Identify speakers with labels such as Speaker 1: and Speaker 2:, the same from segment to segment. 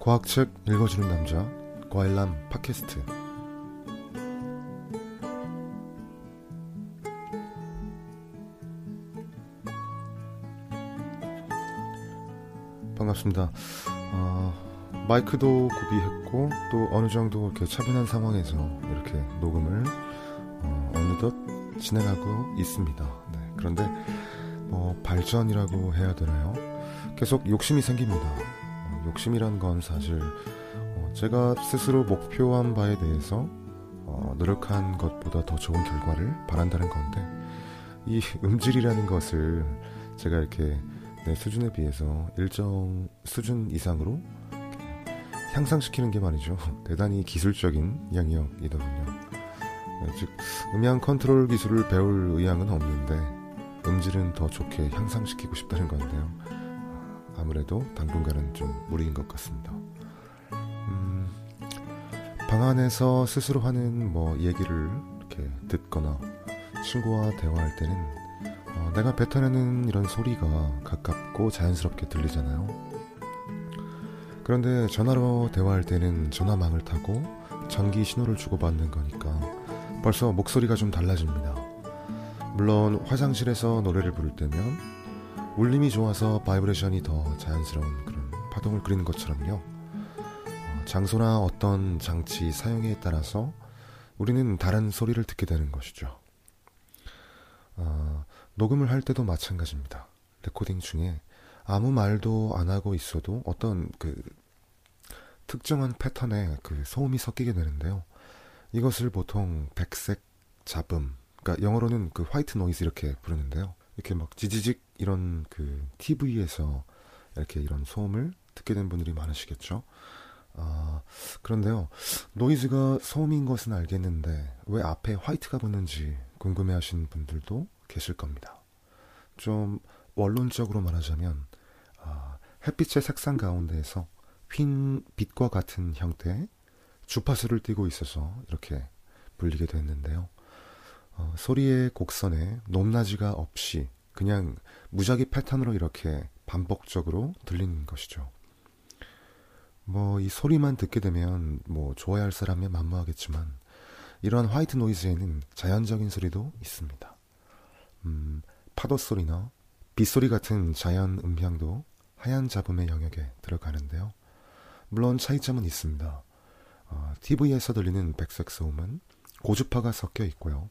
Speaker 1: 과학책 읽어주는 남자 과일남 팟캐스트 반갑습니다. 어, 마이크도 구비했고 또 어느 정도 이렇게 차분한 상황에서 이렇게 녹음을 어, 어느덧 진행하고 있습니다. 네, 그런데 뭐 발전이라고 해야 되나요? 계속 욕심이 생깁니다. 어, 욕심이란 건 사실 어, 제가 스스로 목표한 바에 대해서 어, 노력한 것보다 더 좋은 결과를 바란다는 건데 이 음질이라는 것을 제가 이렇게 내 수준에 비해서 일정 수준 이상으로 향상시키는 게 말이죠. 대단히 기술적인 영역이더군요. 네, 즉 음향 컨트롤 기술을 배울 의향은 없는데 음질은 더 좋게 향상시키고 싶다는 건데요. 아무래도 당분간은 좀 무리인 것 같습니다. 음, 방 안에서 스스로 하는 뭐 얘기를 이렇게 듣거나 친구와 대화할 때는 어, 내가 뱉어내는 이런 소리가 가깝고 자연스럽게 들리잖아요. 그런데 전화로 대화할 때는 전화망을 타고 전기 신호를 주고받는 거니까 벌써 목소리가 좀 달라집니다. 물론 화장실에서 노래를 부를 때면 울림이 좋아서 바이브레이션이 더 자연스러운 그런 파동을 그리는 것처럼요. 어, 장소나 어떤 장치 사용에 따라서 우리는 다른 소리를 듣게 되는 것이죠. 어, 녹음을 할 때도 마찬가지입니다. 레코딩 중에 아무 말도 안 하고 있어도 어떤 그 특정한 패턴의 그 소음이 섞이게 되는데요. 이것을 보통 백색 잡음, 그러니까 영어로는 그 white noise 이렇게 부르는데요. 이렇게 막 지지직 이런 그 TV에서 이렇게 이런 소음을 듣게 된 분들이 많으시겠죠. 아, 그런데요. noise가 소음인 것은 알겠는데 왜 앞에 white가 붙는지 궁금해 하시는 분들도 계실 겁니다. 좀 원론적으로 말하자면 아, 햇빛의 색상 가운데에서 휜 빛과 같은 형태의 주파수를 띠고 있어서 이렇게 불리게 됐는데요. 어, 소리의 곡선에 높낮이가 없이 그냥 무작위 패턴으로 이렇게 반복적으로 들리는 것이죠. 뭐 이 소리만 듣게 되면 뭐 좋아할 사람이 만무하겠지만 이러한 화이트 노이즈에는 자연적인 소리도 있습니다. 음, 파도 소리나 빗소리 같은 자연 음향도 하얀 잡음의 영역에 들어가는데요. 물론 차이점은 있습니다. 어, TV에서 들리는 백색 소음은 고주파가 섞여 있고요.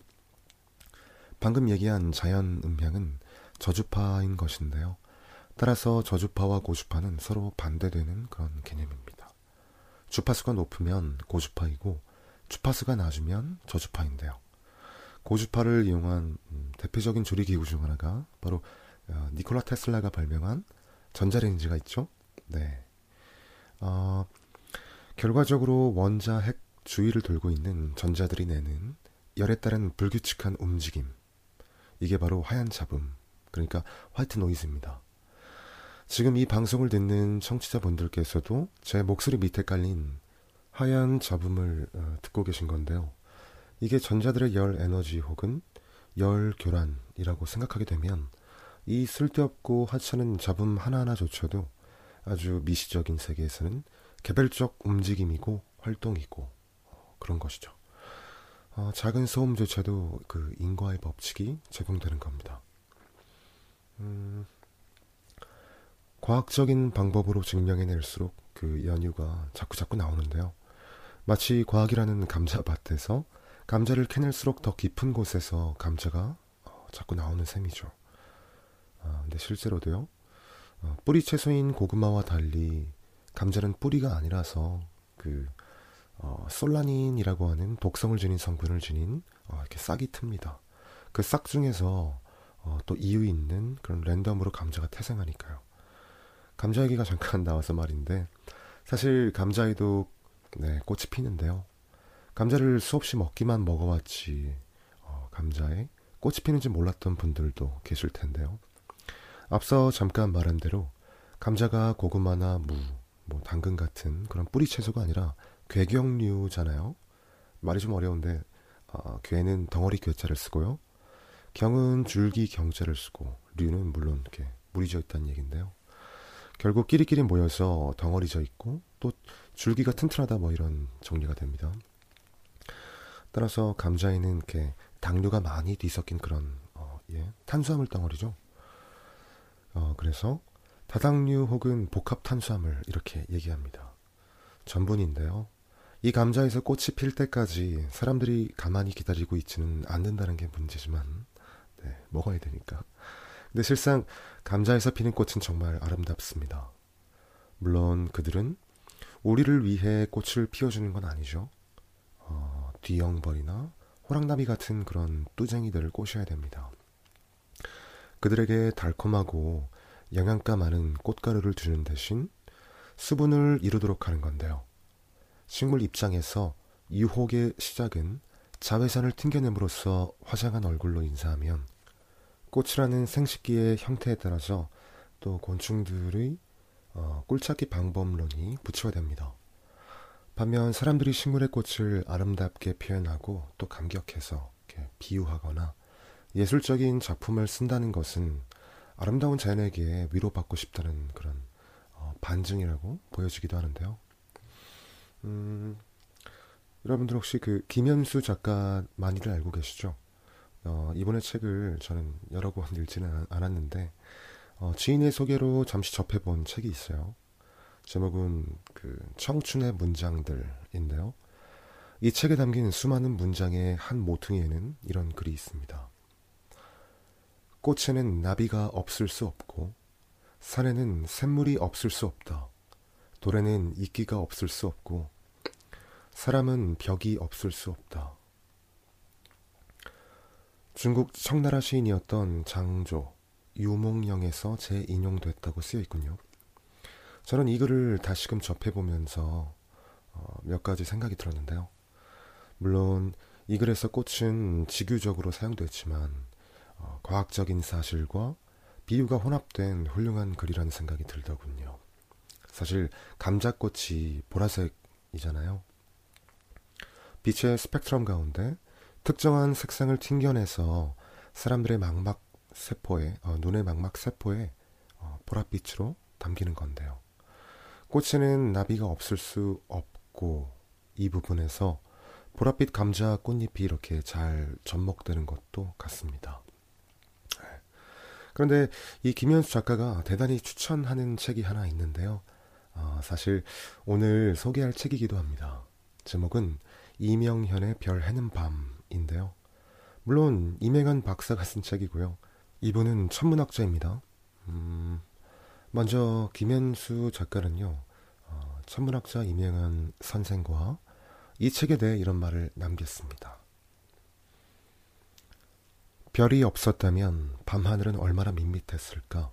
Speaker 1: 방금 얘기한 자연 음향은 저주파인 것인데요. 따라서 저주파와 고주파는 서로 반대되는 그런 개념입니다. 주파수가 높으면 고주파이고 주파수가 낮으면 저주파인데요. 고주파를 이용한 음, 대표적인 조리 기구 중 하나가 바로 어, 니콜라 테슬라가 발명한 전자레인지가 있죠. 네. 어, 결과적으로 원자 핵 주위를 돌고 있는 전자들이 내는 열에 따른 불규칙한 움직임. 이게 바로 하얀 잡음. 그러니까 화이트 노이즈입니다. 지금 이 방송을 듣는 청취자분들께서도 제 목소리 밑에 깔린 하얀 잡음을 어, 듣고 계신 건데요. 이게 전자들의 열 에너지 혹은 열 교란이라고 생각하게 되면 이 쓸데없고 하찮은 잡음 하나하나조차도 아주 미시적인 세계에서는 개별적 움직임이고 활동이고 그런 것이죠. 어, 작은 소음조차도 그 인과의 법칙이 적용되는 겁니다. 음, 과학적인 방법으로 증명해낼수록 그 연유가 자꾸 자꾸 나오는데요. 마치 과학이라는 감자밭에서 감자를 캐낼수록 더 깊은 곳에서 감자가 어, 자꾸 나오는 셈이죠. 아, 근데 실제로도요. 어, 뿌리 채소인 고구마와 달리 감자는 뿌리가 아니라서 그 어, 솔라닌이라고 하는 독성을 지닌 성분을 지닌 어, 이렇게 싹이 틉니다. 그 싹 중에서 어, 또 이유 있는 그런 랜덤으로 감자가 태생하니까요. 감자 얘기가 잠깐 나와서 말인데 사실 감자에도 네, 꽃이 피는데요. 감자를 수없이 먹기만 먹어왔지 어, 감자에 꽃이 피는지 몰랐던 분들도 계실 텐데요. 앞서 잠깐 말한 대로 감자가 고구마나 무, 뭐 당근 같은 그런 뿌리 채소가 아니라 괴경류잖아요. 말이 좀 어려운데 어, 괴는 덩어리 괴자를 쓰고요. 경은 줄기 경자를 쓰고 류는 물론 이렇게 물이 져 있다는 얘기인데요. 결국 끼리끼리 모여서 덩어리져 있고 또 줄기가 튼튼하다 뭐 이런 정리가 됩니다. 따라서 감자에는 이렇게 당류가 많이 뒤섞인 그런 어, 예, 탄수화물 덩어리죠. 어, 그래서 다당류 혹은 복합 탄수화물 이렇게 얘기합니다. 전분인데요. 이 감자에서 꽃이 필 때까지 사람들이 가만히 기다리고 있지는 않는다는 게 문제지만 네, 먹어야 되니까. 근데 실상 감자에서 피는 꽃은 정말 아름답습니다. 물론 그들은 우리를 위해 꽃을 피워주는 건 아니죠. 어, 뒤엉벌이나 호랑나비 같은 그런 뚜쟁이들을 꼬셔야 됩니다. 그들에게 달콤하고 영양가 많은 꽃가루를 주는 대신 수분을 이루도록 하는 건데요. 식물 입장에서 유혹의 시작은 자외선을 튕겨냄으로써 화장한 얼굴로 인사하면 꽃이라는 생식기의 형태에 따라서 또 곤충들의 어, 꿀찾기 방법론이 붙여됩니다. 반면 사람들이 식물의 꽃을 아름답게 표현하고 또 감격해서 비유하거나 예술적인 작품을 쓴다는 것은 아름다운 자연에게 위로받고 싶다는 그런 어, 반증이라고 보여지기도 하는데요. 음, 여러분들 혹시 그 김현수 작가 많이들 알고 계시죠? 어, 이번에 책을 저는 여러 권 읽지는 않았는데 어, 지인의 소개로 잠시 접해본 책이 있어요. 제목은 그 청춘의 문장들인데요. 이 책에 담긴 수많은 문장의 한 모퉁이에는 이런 글이 있습니다. 꽃에는 나비가 없을 수 없고 산에는 샘물이 없을 수 없다. 돌에는 이끼가 없을 수 없고 사람은 벽이 없을 수 없다. 중국 청나라 시인이었던 장조 유몽영에서 재인용됐다고 쓰여 있군요. 저는 이 글을 다시금 접해보면서 어, 몇 가지 생각이 들었는데요. 물론 이 글에서 꽃은 직유적으로 사용됐지만 어, 과학적인 사실과 비유가 혼합된 훌륭한 글이라는 생각이 들더군요. 사실 감자꽃이 보라색이잖아요. 빛의 스펙트럼 가운데 특정한 색상을 튕겨내서 사람들의 망막 세포에 어, 눈의 망막 세포에 어, 보랏빛으로 담기는 건데요. 꽃에는 나비가 없을 수 없고 이 부분에서 보랏빛 감자 꽃잎이 이렇게 잘 접목되는 것도 같습니다. 네. 그런데 이 김현수 작가가 대단히 추천하는 책이 하나 있는데요. 어, 사실 오늘 소개할 책이기도 합니다. 제목은 이명현의 별 해는 밤인데요. 물론 이명현 박사가 쓴 책이고요. 이분은 천문학자입니다. 음, 먼저 김현수 작가는요. 어, 천문학자 이명현 선생과 이 책에 대해 이런 말을 남겼습니다. 별이 없었다면 밤하늘은 얼마나 밋밋했을까?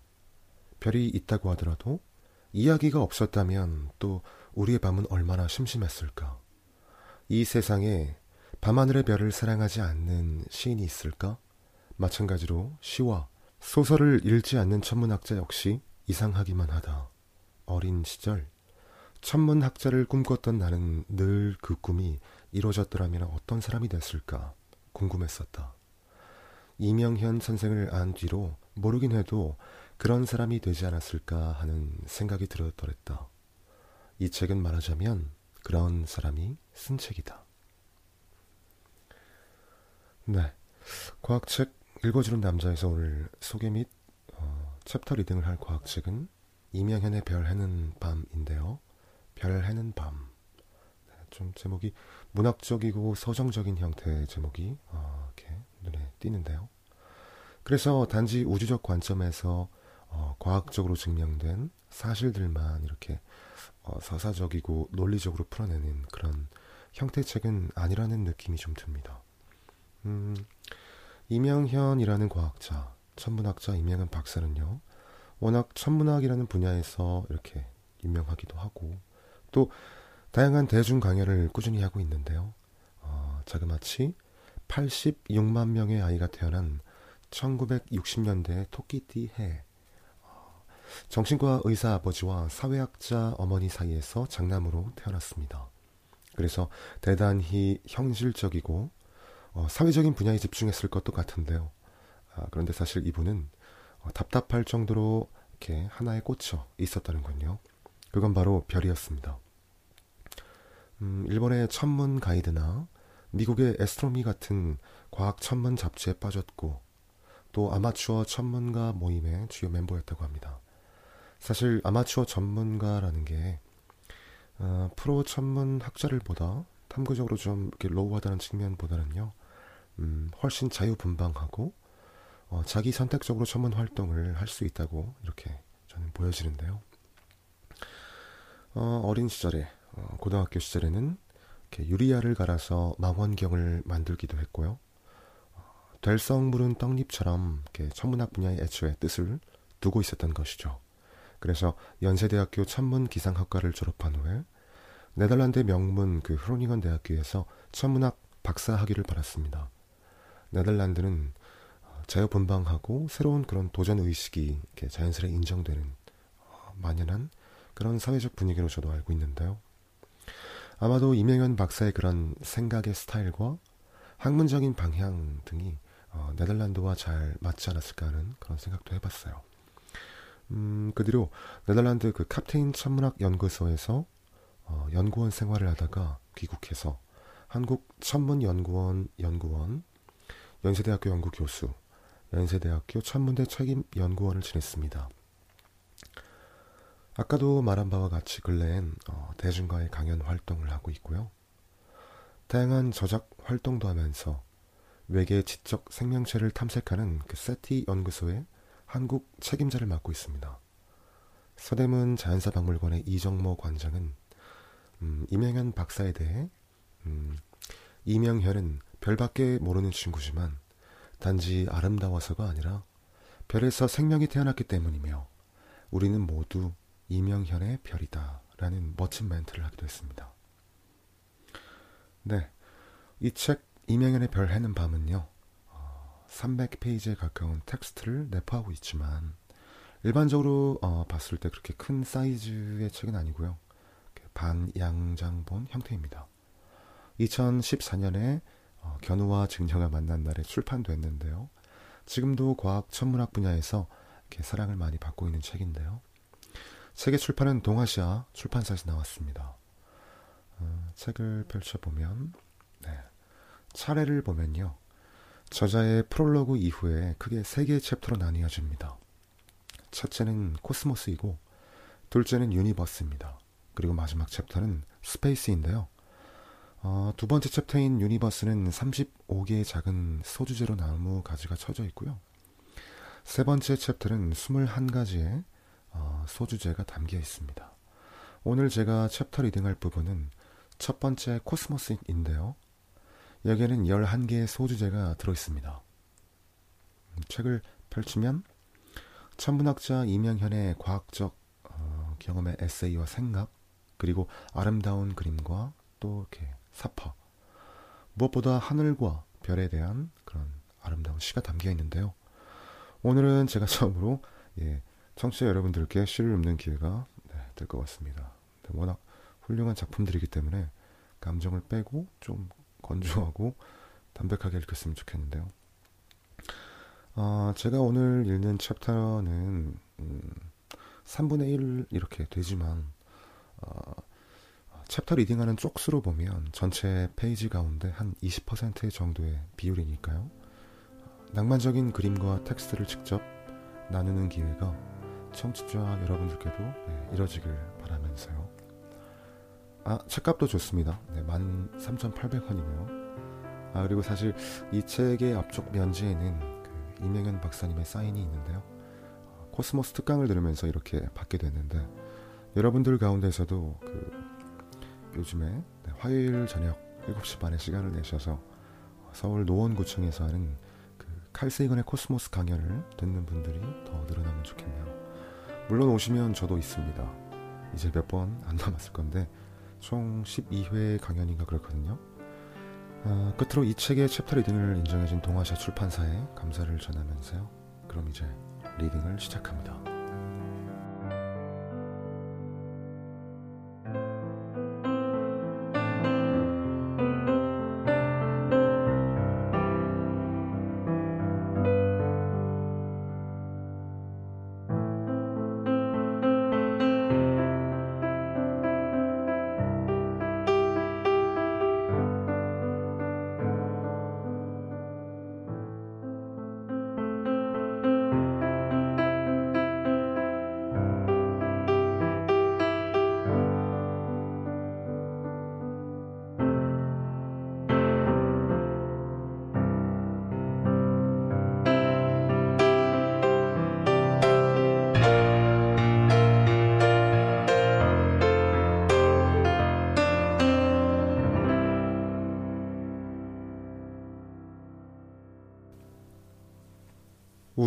Speaker 1: 별이 있다고 하더라도 이야기가 없었다면 또 우리의 밤은 얼마나 심심했을까? 이 세상에 밤하늘의 별을 사랑하지 않는 시인이 있을까? 마찬가지로 시와 소설을 읽지 않는 천문학자 역시 이상하기만 하다. 어린 시절 천문학자를 꿈꿨던 나는 늘 그 꿈이 이루어졌더라면 어떤 사람이 됐을까 궁금했었다. 이명현 선생을 안 뒤로 모르긴 해도 그런 사람이 되지 않았을까 하는 생각이 들었더랬다. 이 책은 말하자면 그런 사람이 쓴 책이다. 네. 과학책 읽어주는 남자에서 오늘 소개 및 어, chapter reading을 할 과학책은 이명현의 별 헤는 밤인데요. 별 헤는 밤. 네, 좀 제목이 문학적이고 서정적인 형태의 제목이 어, 이렇게 눈에 띄는데요. 그래서 단지 우주적 관점에서 어, 과학적으로 증명된 사실들만 이렇게 어, 서사적이고 논리적으로 풀어내는 그런 형태책은 아니라는 느낌이 좀 듭니다. 음, 이명현이라는 과학자, 천문학자 이명현 박사는요, 워낙 천문학이라는 분야에서 이렇게 유명하기도 하고, 또 다양한 대중 강연을 꾸준히 하고 있는데요. 어, 자그마치 86만 명의 아이가 태어난 1960년대 토끼띠 해 정신과 의사 아버지와 사회학자 어머니 사이에서 장남으로 태어났습니다. 그래서 대단히 형질적이고 어, 사회적인 분야에 집중했을 것도 같은데요. 아, 그런데 사실 이분은 어, 답답할 정도로 이렇게 하나에 꽂혀 있었다는군요. 그건 바로 별이었습니다. 음, 일본의 천문 가이드나 미국의 에스트로미 같은 과학 천문 잡지에 빠졌고 또 아마추어 천문가 모임의 주요 멤버였다고 합니다. 사실 아마추어 전문가라는 게 어, 프로 천문 학자들보다 탐구적으로 좀 이렇게 로우하다는 측면보다는요, 음, 훨씬 자유분방하고 어, 자기 선택적으로 천문 활동을 할 수 있다고 이렇게 저는 보여지는데요. 어, 어린 시절에 어, 고등학교 시절에는 유리알을 갈아서 망원경을 만들기도 했고요. 어, 될성 물은 떡잎처럼 천문학 분야의 애초의 뜻을 두고 있었던 것이죠. 그래서 연세대학교 천문 기상학과를 졸업한 후에 네덜란드 명문 그 흐로닝건 대학교에서 천문학 박사 학위를 받았습니다. 네덜란드는 어, 자유분방하고 새로운 그런 도전 의식이 자연스레 인정되는 어, 만연한 그런 사회적 분위기로 저도 알고 있는데요. 아마도 이명현 박사의 그런 생각의 스타일과 학문적인 방향 등이 어, 네덜란드와 잘 맞지 않았을까 하는 그런 생각도 해봤어요. 음, 그 뒤로 네덜란드 그 캡테인 천문학 연구소에서 어, 연구원 생활을 하다가 귀국해서 한국 천문연구원 연구원, 연세대학교 연구교수, 연세대학교 천문대 책임 연구원을 지냈습니다. 아까도 말한 바와 같이 근래엔 어, 대중과의 강연 활동을 하고 있고요. 다양한 저작 활동도 하면서 외계 지적 생명체를 탐색하는 그 세티 연구소의 한국 책임자를 맡고 있습니다. 서대문 자연사 박물관의 이정모 관장은 음, 이명현 박사에 대해 음, 이명현은 별밖에 모르는 친구지만 단지 아름다워서가 아니라 별에서 생명이 태어났기 때문이며 우리는 모두 이명현의 별이다 라는 멋진 멘트를 하기도 했습니다. 네. 이책 이명현의 별 헤는 밤은요. 300페이지에 가까운 텍스트를 내포하고 있지만 일반적으로 어, 봤을 때 그렇게 큰 사이즈의 책은 아니고요. 반양장본 형태입니다. 2014년에 어, 견우와 증녀가 만난 날에 출판됐는데요. 지금도 과학 천문학 분야에서 사랑을 많이 받고 있는 책인데요. 책의 출판은 동아시아 출판사에서 나왔습니다. 어, 책을 펼쳐보면 네, 차례를 보면요. 저자의 프롤로그 이후에 크게 세 개의 챕터로 나뉘어집니다. 첫째는 코스모스이고 둘째는 universe입니다. 그리고 마지막 chapter는 space인데요. 어, 두 번째 chapter인 universe는 35개의 작은 소주제로 나무 가지가 쳐져 있고요. 세 번째 chapter는 21가지의 어, 소주제가 담겨 있습니다. 오늘 제가 chapter reading할 부분은 첫 번째 코스모스인데요. 여기에는 11개의 소주제가 들어있습니다. 책을 펼치면 천문학자 이명현의 과학적 어, 경험의 에세이와 생각 그리고 아름다운 그림과 또 이렇게 사파 무엇보다 하늘과 별에 대한 그런 아름다운 시가 담겨 있는데요. 오늘은 제가 처음으로 예, 청취자 여러분들께 시를 읊는 기회가 네, 될것 같습니다. 워낙 훌륭한 작품들이기 때문에 감정을 빼고 좀 건조하고 담백하게 읽었으면 좋겠는데요. 어, 제가 오늘 읽는 chapter는 음, 3분의 1 이렇게 되지만 어, chapter reading하는 쪽수로 보면 전체 페이지 가운데 한 20% 정도의 비율이니까요. 낭만적인 그림과 텍스트를 직접 나누는 기회가 청취자 여러분들께도 네, 이뤄지길 바라면서요. 아, 책값도 좋습니다. 네, 13,800원이네요. 아, 그리고 사실 이 책의 앞쪽 면지에는 그 이명현 박사님의 사인이 있는데요. 코스모스 특강을 들으면서 이렇게 받게 됐는데 여러분들 가운데서도 그 요즘에 네, 화요일 저녁 7시 반에 시간을 내셔서 서울 노원구청에서 하는 그 칼세이건의 코스모스 강연을 듣는 분들이 더 늘어나면 좋겠네요. 물론 오시면 저도 있습니다. 이제 몇 번 안 남았을 건데 총 12회 강연인가 그렇거든요. 어, 끝으로 이 책의 chapter reading을 인정해준 동아시아 출판사에 감사를 전하면서요. 그럼 이제 reading을 시작합니다.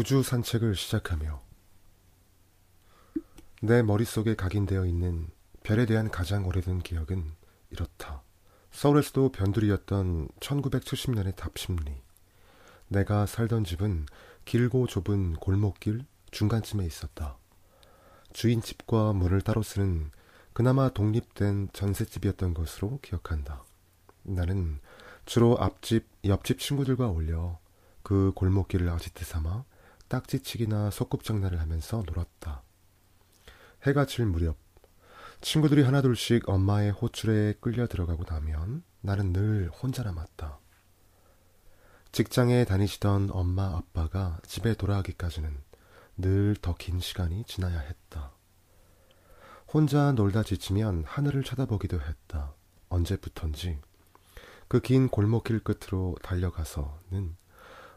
Speaker 1: 우주 산책을 시작하며 내 머릿속에 각인되어 있는 별에 대한 가장 오래된 기억은 이렇다. 서울에서도 변두리였던 1970년의 답심리. 내가 살던 집은 길고 좁은 골목길 중간쯤에 있었다. 주인집과 문을 따로 쓰는 그나마 독립된 전셋집이었던 것으로 기억한다. 나는 주로 앞집, 옆집 친구들과 어울려 그 골목길을 아지트 삼아 딱지치기나 소꿉장난을 하면서 놀았다. 해가 질 무렵 친구들이 하나둘씩 엄마의 호출에 끌려 들어가고 나면 나는 늘 혼자 남았다. 직장에 다니시던 엄마 아빠가 집에 돌아가기까지는 늘 더 긴 시간이 지나야 했다. 혼자 놀다 지치면 하늘을 쳐다보기도 했다. 언제부턴지 그 긴 골목길 끝으로 달려가서는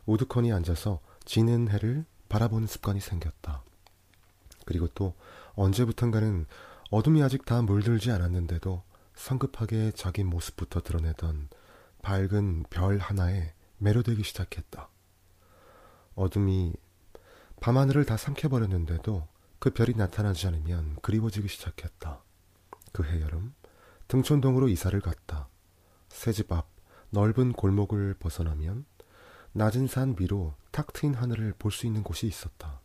Speaker 1: 우두커니 앉아서 지는 해를 바라보는 습관이 생겼다. 그리고 또 언제부턴가는 어둠이 아직 다 물들지 않았는데도 성급하게 자기 모습부터 드러내던 밝은 별 하나에 매료되기 시작했다. 어둠이 밤하늘을 다 삼켜버렸는데도 그 별이 나타나지 않으면 그리워지기 시작했다. 그해 여름 등촌동으로 이사를 갔다. 새 집 앞 넓은 골목을 벗어나면 낮은 산 위로 탁 트인 하늘을 볼 수 있는 곳이 있었다.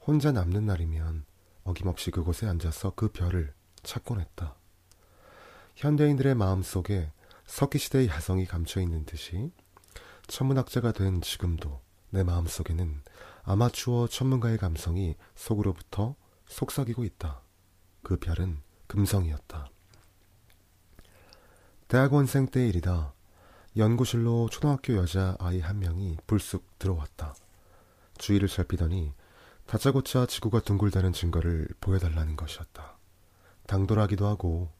Speaker 1: 혼자 남는 날이면 어김없이 그곳에 앉아서 그 별을 찾곤 했다. 현대인들의 마음 속에 석기시대의 야성이 감춰 있는 듯이 천문학자가 된 지금도 내 마음 속에는 아마추어 천문가의 감성이 속으로부터 속삭이고 있다. 그 별은 금성이었다. 대학원생 때 일이다. 연구실로 초등학교 여자 아이 한 명이 불쑥 들어왔다. 주위를 살피더니 다짜고짜 지구가 둥글다는 증거를 보여달라는 것이었다. 당돌하기도 하고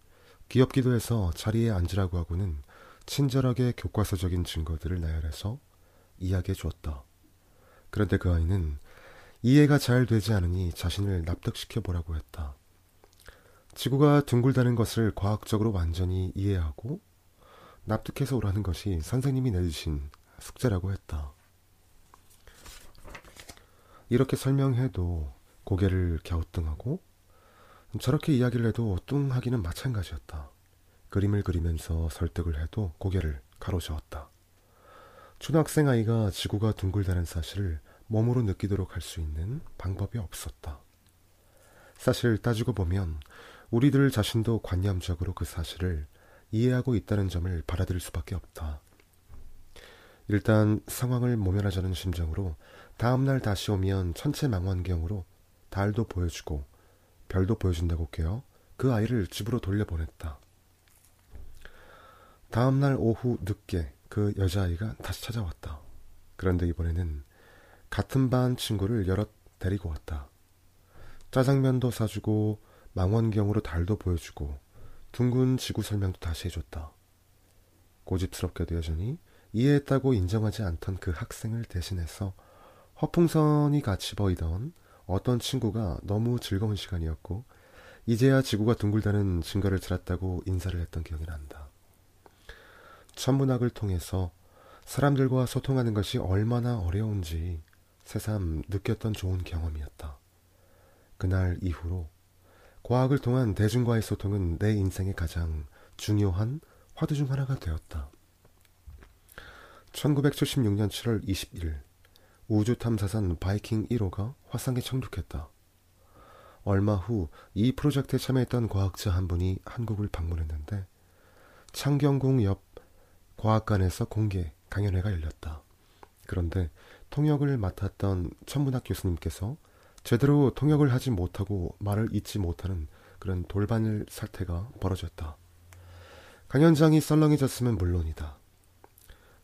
Speaker 1: 귀엽기도 해서 자리에 앉으라고 하고는 친절하게 교과서적인 증거들을 나열해서 이야기해 주었다. 그런데 그 아이는 이해가 잘 되지 않으니 자신을 납득시켜 보라고 했다. 지구가 둥글다는 것을 과학적으로 완전히 이해하고 납득해서 오라는 것이 선생님이 내주신 숙제라고 했다. 이렇게 설명해도 고개를 갸우뚱하고 저렇게 이야기를 해도 뚱하기는 마찬가지였다. 그림을 그리면서 설득을 해도 고개를 가로저었다. 초등학생 아이가 지구가 둥글다는 사실을 몸으로 느끼도록 할 수 있는 방법이 없었다. 사실 따지고 보면 우리들 자신도 관념적으로 그 사실을 이해하고 있다는 점을 받아들일 수밖에 없다. 일단 상황을 모면하자는 심정으로 다음날 다시 오면 천체 망원경으로 달도 보여주고 별도 보여준다고 깨어 그 아이를 집으로 돌려보냈다. 다음날 오후 늦게 그 여자아이가 다시 찾아왔다. 그런데 이번에는 같은 반 친구를 여럿 데리고 왔다. 짜장면도 사주고 망원경으로 달도 보여주고 둥근 지구 설명도 다시 해줬다. 고집스럽게도 여전히 이해했다고 인정하지 않던 그 학생을 대신해서 허풍선이 같이 보이던 어떤 친구가 너무 즐거운 시간이었고 이제야 지구가 둥글다는 증거를 찾았다고 인사를 했던 기억이 난다. 천문학을 통해서 사람들과 소통하는 것이 얼마나 어려운지 새삼 느꼈던 좋은 경험이었다. 그날 이후로 과학을 통한 대중과의 소통은 내 인생의 가장 중요한 화두 중 하나가 되었다. 1976년 7월 20일 우주 탐사선 바이킹 1호가 화성에 착륙했다. 얼마 후 이 프로젝트에 참여했던 과학자 한 분이 한국을 방문했는데 창경궁 옆 과학관에서 공개 강연회가 열렸다. 그런데 통역을 맡았던 천문학 교수님께서 제대로 통역을 하지 못하고 말을 잇지 못하는 그런 돌반일 사태가 벌어졌다. 강연장이 썰렁해졌으면 물론이다.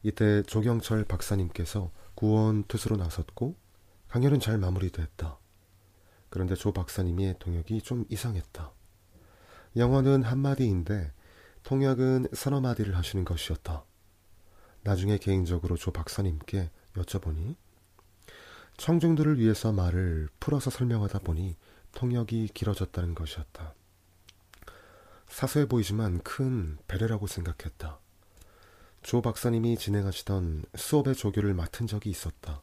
Speaker 1: 이때 조경철 박사님께서 구원 투수로 나섰고 강연은 잘 마무리됐다. 그런데 조 박사님의 통역이 좀 이상했다. 영어는 한마디인데 통역은 서너 마디를 하시는 것이었다. 나중에 개인적으로 조 박사님께 여쭤보니 청중들을 위해서 말을 풀어서 설명하다 보니 통역이 길어졌다는 것이었다. 사소해 보이지만 큰 배려라고 생각했다. 조 박사님이 진행하시던 수업의 조교를 맡은 적이 있었다.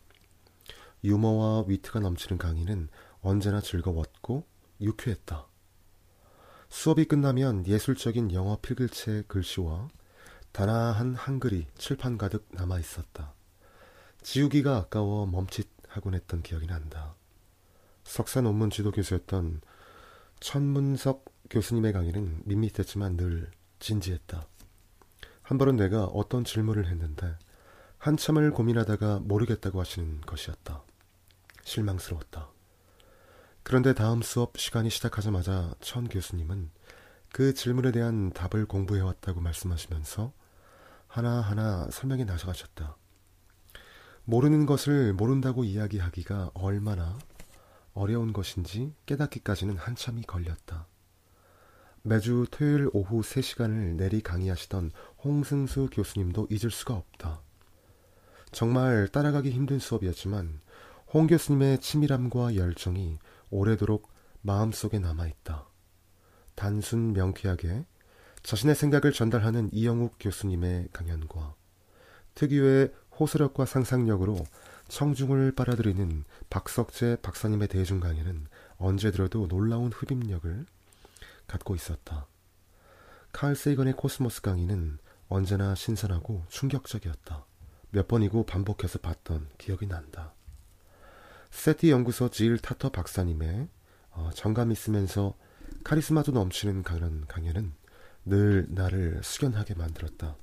Speaker 1: 유머와 위트가 넘치는 강의는 언제나 즐거웠고 유쾌했다. 수업이 끝나면 예술적인 영어 필글체 글씨와 단아한 한글이 칠판 가득 남아 있었다. 지우기가 아까워 멈칫 하곤 했던 기억이 난다. 석사 논문 지도 교수였던 천문석 교수님의 강의는 밋밋했지만 늘 진지했다. 한 번은 내가 어떤 질문을 했는데 한참을 고민하다가 모르겠다고 하시는 것이었다. 실망스러웠다. 그런데 다음 수업 시간이 시작하자마자 천 교수님은 그 질문에 대한 답을 공부해왔다고 말씀하시면서 하나하나 설명해 나서가셨다. 모르는 것을 모른다고 이야기하기가 얼마나 어려운 것인지 깨닫기까지는 한참이 걸렸다. 매주 토요일 오후 3시간을 내리 강의하시던 홍승수 교수님도 잊을 수가 없다. 정말 따라가기 힘든 수업이었지만 홍 교수님의 치밀함과 열정이 오래도록 마음속에 남아있다. 단순 명쾌하게 자신의 생각을 전달하는 이영욱 교수님의 강연과 특유의 호소력과 상상력으로 청중을 빨아들이는 박석재 박사님의 대중 강연은 언제 들어도 놀라운 흡입력을 갖고 있었다. 칼 세이건의 코스모스 강의는 언제나 신선하고 충격적이었다. 몇 번이고 반복해서 봤던 기억이 난다. 세티 연구소 질 타터 박사님의 어, 정감 있으면서 카리스마도 넘치는 강연, 강연은 늘 나를 숙연하게 만들었다.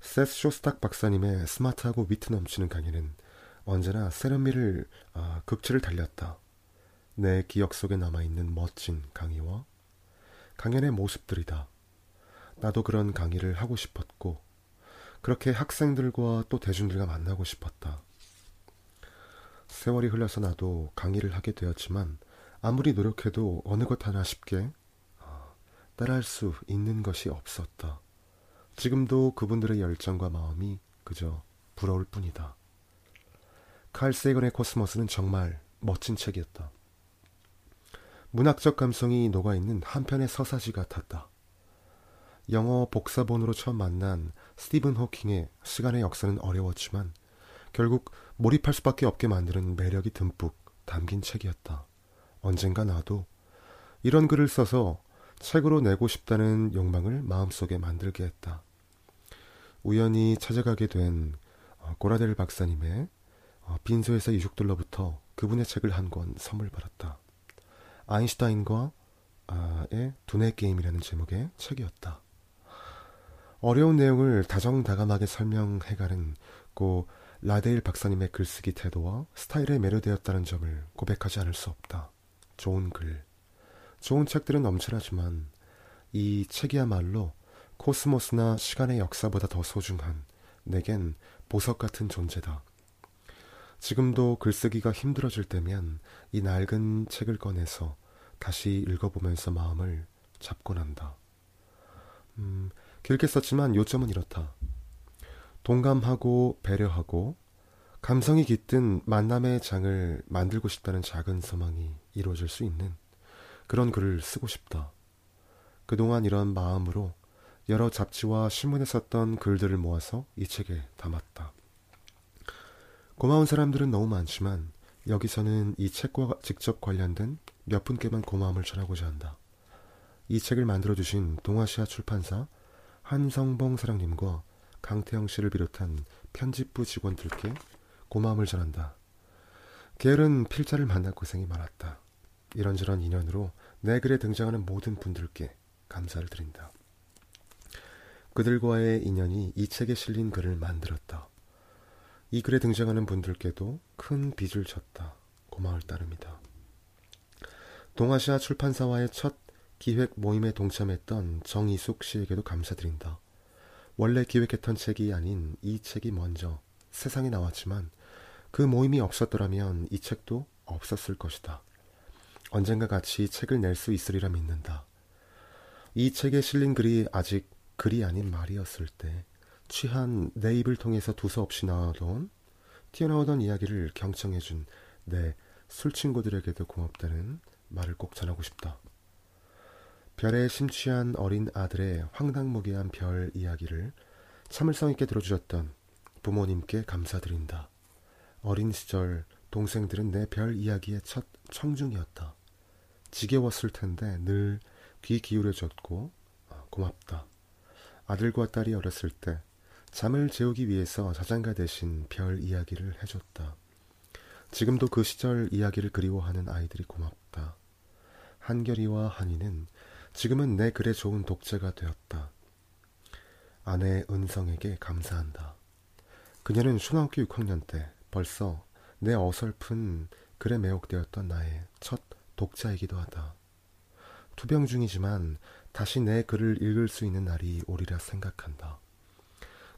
Speaker 1: 세스 쇼스탁 박사님의 스마트하고 위트 넘치는 강의는 언제나 세련미를 아, 극치를 달렸다. 내 기억 속에 남아있는 멋진 강의와 강연의 모습들이다. 나도 그런 강의를 하고 싶었고 그렇게 학생들과 또 대중들과 만나고 싶었다. 세월이 흘러서 나도 강의를 하게 되었지만 아무리 노력해도 어느 것 하나 쉽게 아, 따라할 수 있는 것이 없었다. 지금도 그분들의 열정과 마음이 그저 부러울 뿐이다. 칼 세이건의 코스모스는 정말 멋진 책이었다. 문학적 감성이 녹아있는 한편의 서사지 같았다. 영어 복사본으로 처음 만난 스티븐 호킹의 시간의 역사는 어려웠지만 결국 몰입할 수밖에 없게 만드는 매력이 듬뿍 담긴 책이었다. 언젠가 나도 이런 글을 써서 책으로 내고 싶다는 욕망을 마음속에 만들게 했다. 우연히 찾아가게 된 어, 고라델 박사님의 어, 빈소에서 이죽들로부터 그분의 책을 한 권 선물 받았다. 아인슈타인과의 두뇌 게임이라는 제목의 책이었다. 어려운 내용을 다정다감하게 설명해가는 고 라데일 박사님의 글쓰기 태도와 스타일에 매료되었다는 점을 고백하지 않을 수 없다. 좋은 글, 좋은 책들은 넘쳐나지만 이 책이야말로 코스모스나 시간의 역사보다 더 소중한 내겐 보석 같은 존재다. 지금도 글쓰기가 힘들어질 때면 이 낡은 책을 꺼내서 다시 읽어보면서 마음을 잡곤 한다. 음, 길게 썼지만 요점은 이렇다. 동감하고 배려하고 감성이 깃든 만남의 장을 만들고 싶다는 작은 소망이 이루어질 수 있는 그런 글을 쓰고 싶다. 그동안 이런 마음으로 여러 잡지와 신문에 썼던 글들을 모아서 이 책에 담았다. 고마운 사람들은 너무 많지만 여기서는 이 책과 직접 관련된 몇 분께만 고마움을 전하고자 한다. 이 책을 만들어주신 동아시아 출판사 한성봉 사장님과 강태영 씨를 비롯한 편집부 직원들께 고마움을 전한다. 게을은 필자를 만날 고생이 많았다. 이런저런 인연으로 내 글에 등장하는 모든 분들께 감사를 드린다. 그들과의 인연이 이 책에 실린 글을 만들었다. 이 글에 등장하는 분들께도 큰 빚을 졌다. 고마울 따름이다. 동아시아 출판사와의 첫 기획 모임에 동참했던 정이숙 씨에게도 감사드린다. 원래 기획했던 책이 아닌 이 책이 먼저 세상에 나왔지만 그 모임이 없었더라면 이 책도 없었을 것이다. 언젠가 같이 책을 낼 수 있으리라 믿는다. 이 책에 실린 글이 아직 글이 아닌 말이었을 때 취한 내 입을 통해서 두서없이 나오던 튀어나오던 이야기를 경청해준 내 술친구들에게도 고맙다는 말을 꼭 전하고 싶다. 별에 심취한 어린 아들의 황당무계한 별 이야기를 참을성 있게 들어주셨던 부모님께 감사드린다. 어린 시절 동생들은 내 별 이야기의 첫 청중이었다. 지겨웠을 텐데 늘 귀 기울여줬고 아, 고맙다. 아들과 딸이 어렸을 때 잠을 재우기 위해서 자장가 대신 별 이야기를 해줬다. 지금도 그 시절 이야기를 그리워하는 아이들이 고맙다. 한결이와 한이는 지금은 내 글에 좋은 독자가 되었다. 아내 은성에게 감사한다. 그녀는 초등학교 6학년 때 벌써 내 어설픈 글에 매혹되었던 나의 첫 독자이기도 하다. 투병 중이지만 다시 내 글을 읽을 수 있는 날이 오리라 생각한다.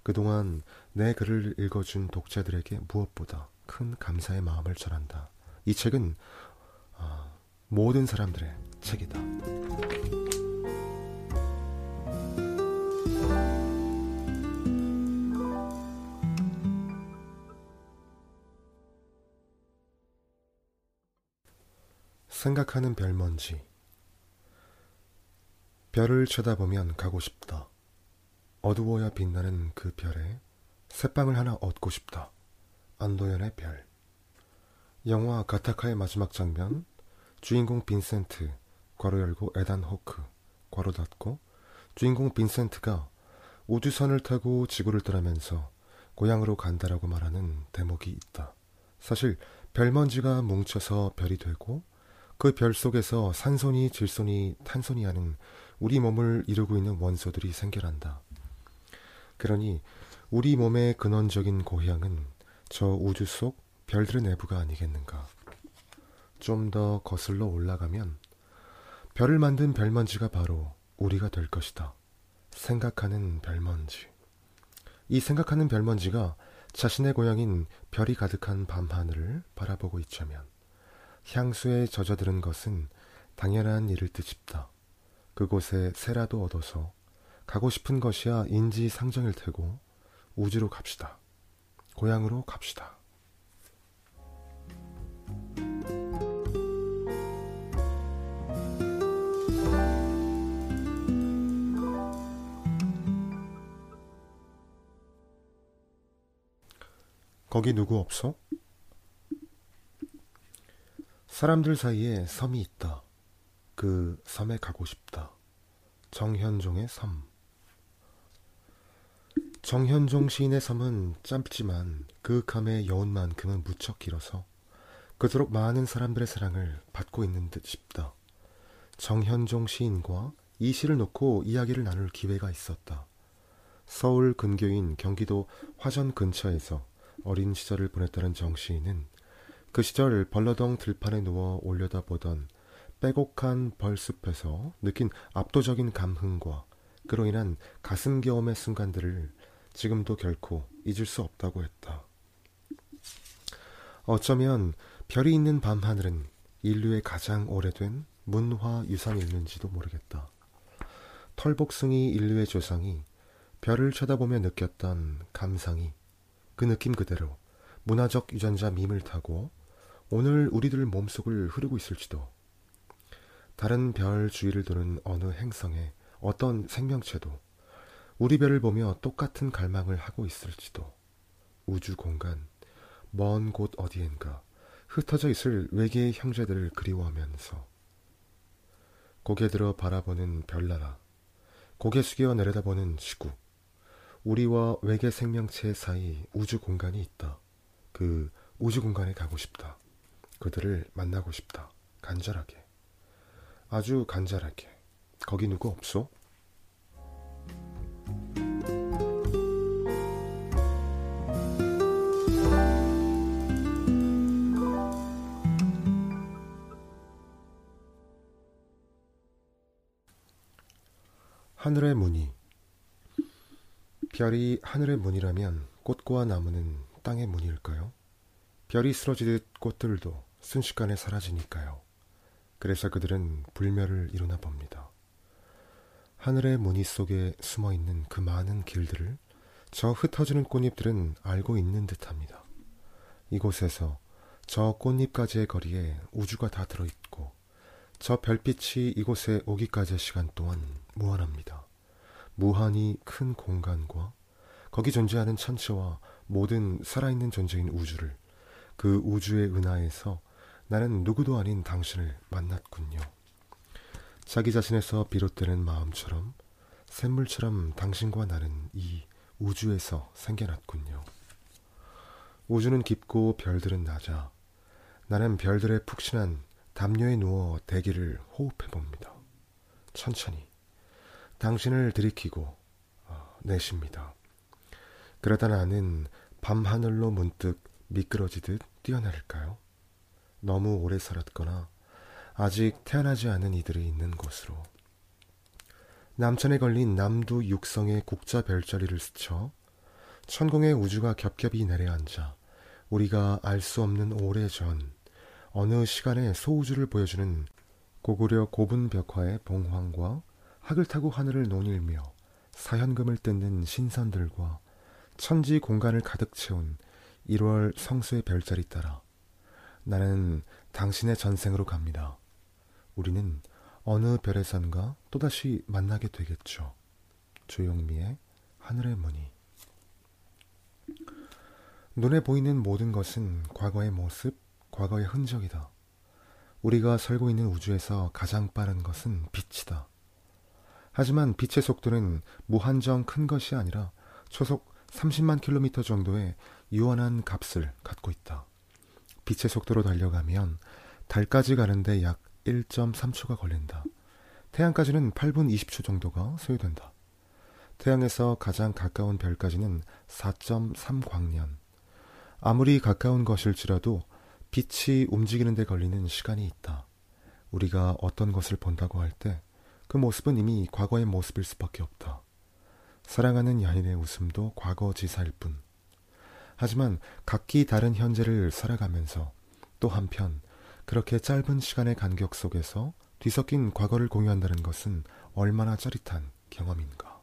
Speaker 1: 그동안 내 글을 읽어준 독자들에게 무엇보다 큰 감사의 마음을 전한다. 이 책은 어, 모든 사람들의 책이다. 생각하는 별먼지 별을 쳐다보면 가고 싶다. 어두워야 빛나는 그 별에 새빵을 하나 얻고 싶다. 안도연의 별. 영화 가타카의 마지막 장면. 주인공 빈센트, 괄호 열고 에단 호크, 괄호 닫고, 주인공 빈센트가 우주선을 타고 지구를 떠나면서 고향으로 간다라고 말하는 대목이 있다. 사실 별먼지가 뭉쳐서 별이 되고 그 별 속에서 산소니 질소니 탄소니 하는 우리 몸을 이루고 있는 원소들이 생겨난다. 그러니 우리 몸의 근원적인 고향은 저 우주 속 별들의 내부가 아니겠는가. 좀 더 거슬러 올라가면 별을 만든 별먼지가 바로 우리가 될 것이다. 생각하는 별먼지. 이 생각하는 별먼지가 자신의 고향인 별이 가득한 밤하늘을 바라보고 있자면 향수에 젖어드는 것은 당연한 일을 듯 싶다. 그곳에 새라도 얻어서 가고 싶은 것이야 인지상정일 테고 우주로 갑시다. 고향으로 갑시다. 거기 누구 없어? 사람들 사이에 섬이 있다. 그 섬에 가고 싶다. 정현종의 섬. 정현종 시인의 섬은 짧지만 그윽함의 여운만큼은 무척 길어서 그토록 많은 사람들의 사랑을 받고 있는 듯 싶다. 정현종 시인과 이 시를 놓고 이야기를 나눌 기회가 있었다. 서울 근교인 경기도 화전 근처에서 어린 시절을 보냈다는 정 시인은 그 시절 벌러덩 들판에 누워 올려다보던 빼곡한 벌숲에서 느낀 압도적인 감흥과 그로 인한 가슴 겨움의 순간들을 지금도 결코 잊을 수 없다고 했다. 어쩌면 별이 있는 밤하늘은 인류의 가장 오래된 문화 유산이었는지도 모르겠다. 털복숭이 인류의 조상이 별을 쳐다보며 느꼈던 감상이 그 느낌 그대로 문화적 유전자 밈을 타고 오늘 우리들 몸속을 흐르고 있을지도 다른 별 주위를 도는 어느 행성에 어떤 생명체도 우리 별을 보며 똑같은 갈망을 하고 있을지도 우주 공간 먼 곳 어디엔가 흩어져 있을 외계의 형제들을 그리워하면서 고개 들어 바라보는 별나라 고개 숙여 내려다보는 지구 우리와 외계 생명체 사이 우주 공간이 있다. 그 우주 공간에 가고 싶다. 그들을 만나고 싶다. 간절하게. 아주 간절하게. 거기 누구 없소? 하늘의 문이 별이 하늘의 문이라면 꽃과 나무는 땅의 문일까요? 별이 쓰러지듯 꽃들도 순식간에 사라지니까요. 그래서 그들은 불멸을 이루나 봅니다. 하늘의 무늬 속에 숨어 있는 그 많은 길들을 저 흩어지는 꽃잎들은 알고 있는 듯 합니다. 이곳에서 저 꽃잎까지의 거리에 우주가 다 들어있고 저 별빛이 이곳에 오기까지의 시간 동안 무한합니다. 무한히 큰 공간과 거기 존재하는 천체와 모든 살아있는 존재인 우주를 그 우주의 은하에서 나는 누구도 아닌 당신을 만났군요. 자기 자신에서 비롯되는 마음처럼 샘물처럼 당신과 나는 이 우주에서 생겨났군요. 우주는 깊고 별들은 낮아. 나는 별들의 푹신한 담요에 누워 대기를 호흡해 봅니다. 천천히 당신을 들이키고 어, 내쉽니다. 그러다 나는 밤하늘로 문득 미끄러지듯 뛰어내릴까요? 너무 오래 살았거나 아직 태어나지 않은 이들이 있는 곳으로. 남천에 걸린 남두 육성의 국자 별자리를 스쳐 천공의 우주가 겹겹이 내려앉아 우리가 알 수 없는 오래전 어느 시간의 소우주를 보여주는 고구려 고분 벽화의 봉황과 학을 타고 하늘을 논일며 사현금을 뜯는 신선들과 천지 공간을 가득 채운 1월 성수의 별자리 따라 나는 당신의 전생으로 갑니다. 우리는 어느 별에선가 또다시 만나게 되겠죠. 조용미의 하늘의 문이 눈에 보이는 모든 것은 과거의 모습, 과거의 흔적이다. 우리가 살고 있는 우주에서 가장 빠른 것은 빛이다. 하지만 빛의 속도는 무한정 큰 것이 아니라 초속 30만 킬로미터 정도의 유한한 값을 갖고 있다. 빛의 속도로 달려가면 달까지 가는데 약 1.3초가 걸린다. 태양까지는 8분 20초 정도가 소요된다. 태양에서 가장 가까운 별까지는 4.3광년. 아무리 가까운 것일지라도 빛이 움직이는 데 걸리는 시간이 있다. 우리가 어떤 것을 본다고 할 때 그 모습은 이미 과거의 모습일 수밖에 없다. 사랑하는 연인의 웃음도 과거 지사일 뿐. 하지만 각기 다른 현재를 살아가면서 또 한편 그렇게 짧은 시간의 간격 속에서 뒤섞인 과거를 공유한다는 것은 얼마나 짜릿한 경험인가.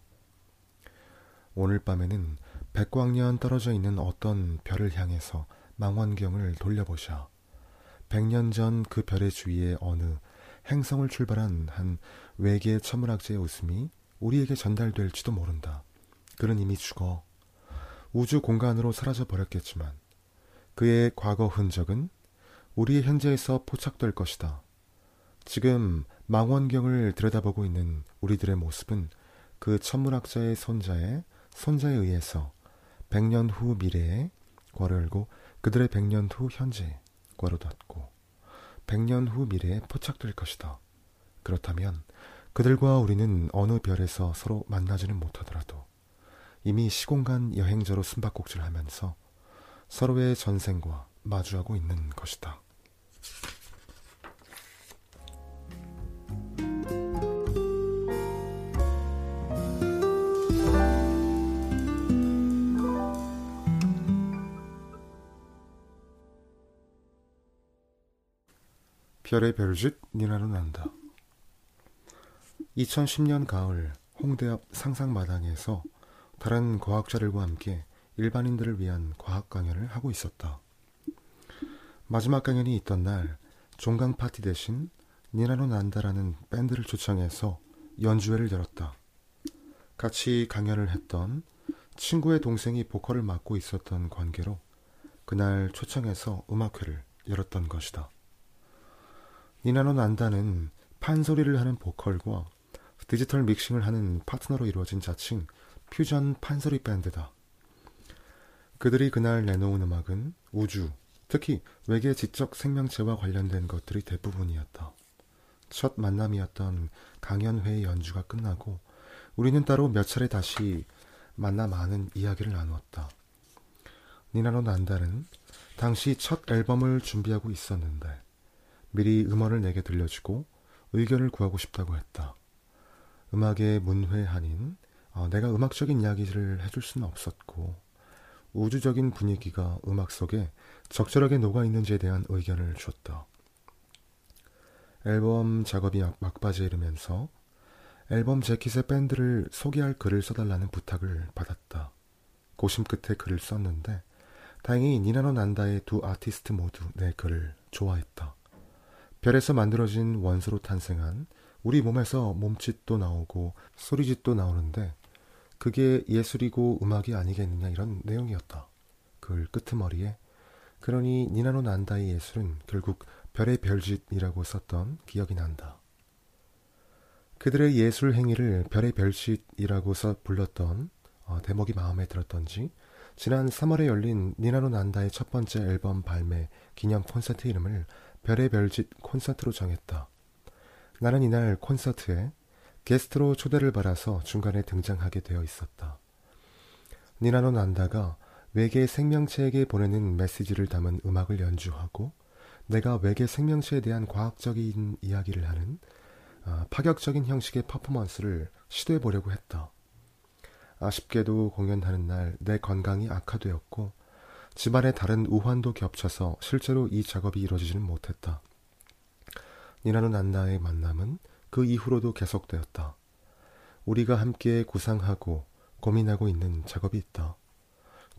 Speaker 1: 오늘 밤에는 백광년 떨어져 있는 어떤 별을 향해서 망원경을 돌려보자. 백년 전 그 별의 주위에 어느 행성을 출발한 한 외계 천문학자의 웃음이 우리에게 전달될지도 모른다. 그는 이미 죽어 우주 공간으로 사라져 버렸겠지만 그의 과거 흔적은 우리의 현재에서 포착될 것이다. 지금 망원경을 들여다보고 있는 우리들의 모습은 그 천문학자의 손자의 손자에 의해서 100년 후 미래에 괄호 열고 그들의 100년 후 현재 괄호 닫고 100년 후 미래에 포착될 것이다. 그렇다면 그들과 우리는 어느 별에서 서로 만나지는 못하더라도 이미 시공간 여행자로 숨바꼭질 하면서 서로의 전생과 마주하고 있는 것이다. 별의 별짓 니나는 난다. 2010년 가을 홍대 앞 상상마당에서 다른 과학자들과 함께 일반인들을 위한 과학 강연을 하고 있었다. 마지막 강연이 있던 날 종강 파티 대신 니나노 난다라는 밴드를 초청해서 연주회를 열었다. 같이 강연을 했던 친구의 동생이 보컬을 맡고 있었던 관계로 그날 초청해서 음악회를 열었던 것이다. 니나노 난다는 판소리를 하는 보컬과 디지털 믹싱을 하는 파트너로 이루어진 자칭 퓨전 판소리 밴드다. 그들이 그날 내놓은 음악은 우주, 특히 외계 지적 생명체와 관련된 것들이 대부분이었다. 첫 만남이었던 강연회의 연주가 끝나고 우리는 따로 몇 차례 다시 만나 많은 이야기를 나누었다. 니나노 난다는 당시 첫 앨범을 준비하고 있었는데 미리 음원을 내게 들려주고 의견을 구하고 싶다고 했다. 음악의 문회 한인 어, 내가 음악적인 이야기를 해줄 수는 없었고 우주적인 분위기가 음악 속에 적절하게 녹아 있는지에 대한 의견을 줬다. 앨범 작업이 막바지에 이르면서 앨범 재킷에 밴드를 소개할 글을 써달라는 부탁을 받았다. 고심 끝에 글을 썼는데 다행히 니나노 난다의 두 아티스트 모두 내 글을 좋아했다. 별에서 만들어진 원소로 탄생한 우리 몸에서 몸짓도 나오고 소리짓도 나오는데 그게 예술이고 음악이 아니겠느냐 이런 내용이었다. 글 끄트머리에 그러니 니나노 난다의 예술은 결국 별의 별짓이라고 썼던 기억이 난다. 그들의 예술 행위를 별의 별짓이라고 써 불렀던 어, 대목이 마음에 들었던지 지난 3월에 열린 니나노 난다의 첫 번째 앨범 발매 기념 콘서트 이름을 별의 별짓 콘서트로 정했다. 나는 이날 콘서트에 게스트로 초대를 받아서 중간에 등장하게 되어 있었다. 니나노 난다가 외계 생명체에게 보내는 메시지를 담은 음악을 연주하고 내가 외계 생명체에 대한 과학적인 이야기를 하는 아, 파격적인 형식의 퍼포먼스를 시도해 보려고 했다. 아쉽게도 공연하는 날 내 건강이 악화되었고 집안의 다른 우환도 겹쳐서 실제로 이 작업이 이루어지지는 못했다. 니나노 난다의 만남은 그 이후로도 계속되었다. 우리가 함께 구상하고 고민하고 있는 작업이 있다.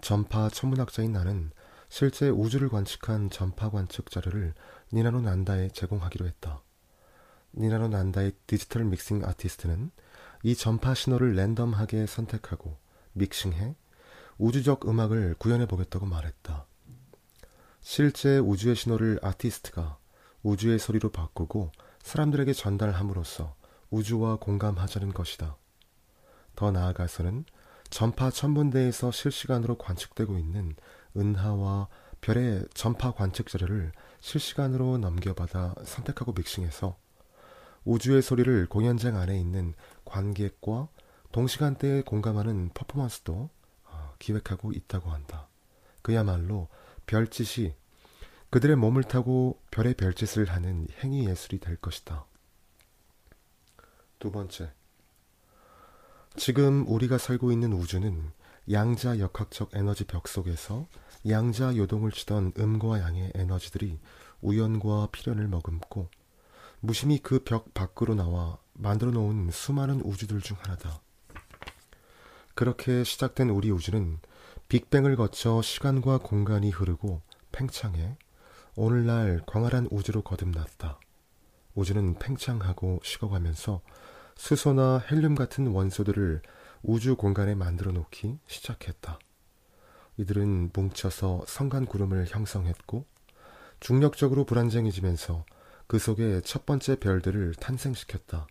Speaker 1: 전파 천문학자인 나는 실제 우주를 관측한 전파 관측 자료를 니나노 난다에 제공하기로 했다. 니나노 난다의 디지털 믹싱 아티스트는 이 전파 신호를 랜덤하게 선택하고 믹싱해 우주적 음악을 구현해 보겠다고 말했다. 실제 우주의 신호를 아티스트가 우주의 소리로 바꾸고 사람들에게 전달함으로써 우주와 공감하자는 것이다. 더 나아가서는 전파 천문대에서 실시간으로 관측되고 있는 은하와 별의 전파 관측 자료를 실시간으로 넘겨받아 선택하고 믹싱해서 우주의 소리를 공연장 안에 있는 관객과 동시간대에 공감하는 퍼포먼스도 어, 기획하고 있다고 한다. 그야말로 별짓이 그들의 몸을 타고 별의 별짓을 하는 행위 예술이 될 것이다. 두 번째. 지금 우리가 살고 있는 우주는 양자 역학적 에너지 벽 속에서 양자 요동을 치던 음과 양의 에너지들이 우연과 필연을 머금고 무심히 그 벽 밖으로 나와 만들어 놓은 수많은 우주들 중 하나다. 그렇게 시작된 우리 우주는 빅뱅을 거쳐 시간과 공간이 흐르고 팽창해 오늘날 광활한 우주로 거듭났다. 우주는 팽창하고 식어가면서 수소나 헬륨 같은 원소들을 우주 공간에 만들어 놓기 시작했다. 이들은 뭉쳐서 성간 구름을 형성했고 중력적으로 불안정해지면서 그 속에 첫 번째 별들을 탄생시켰다.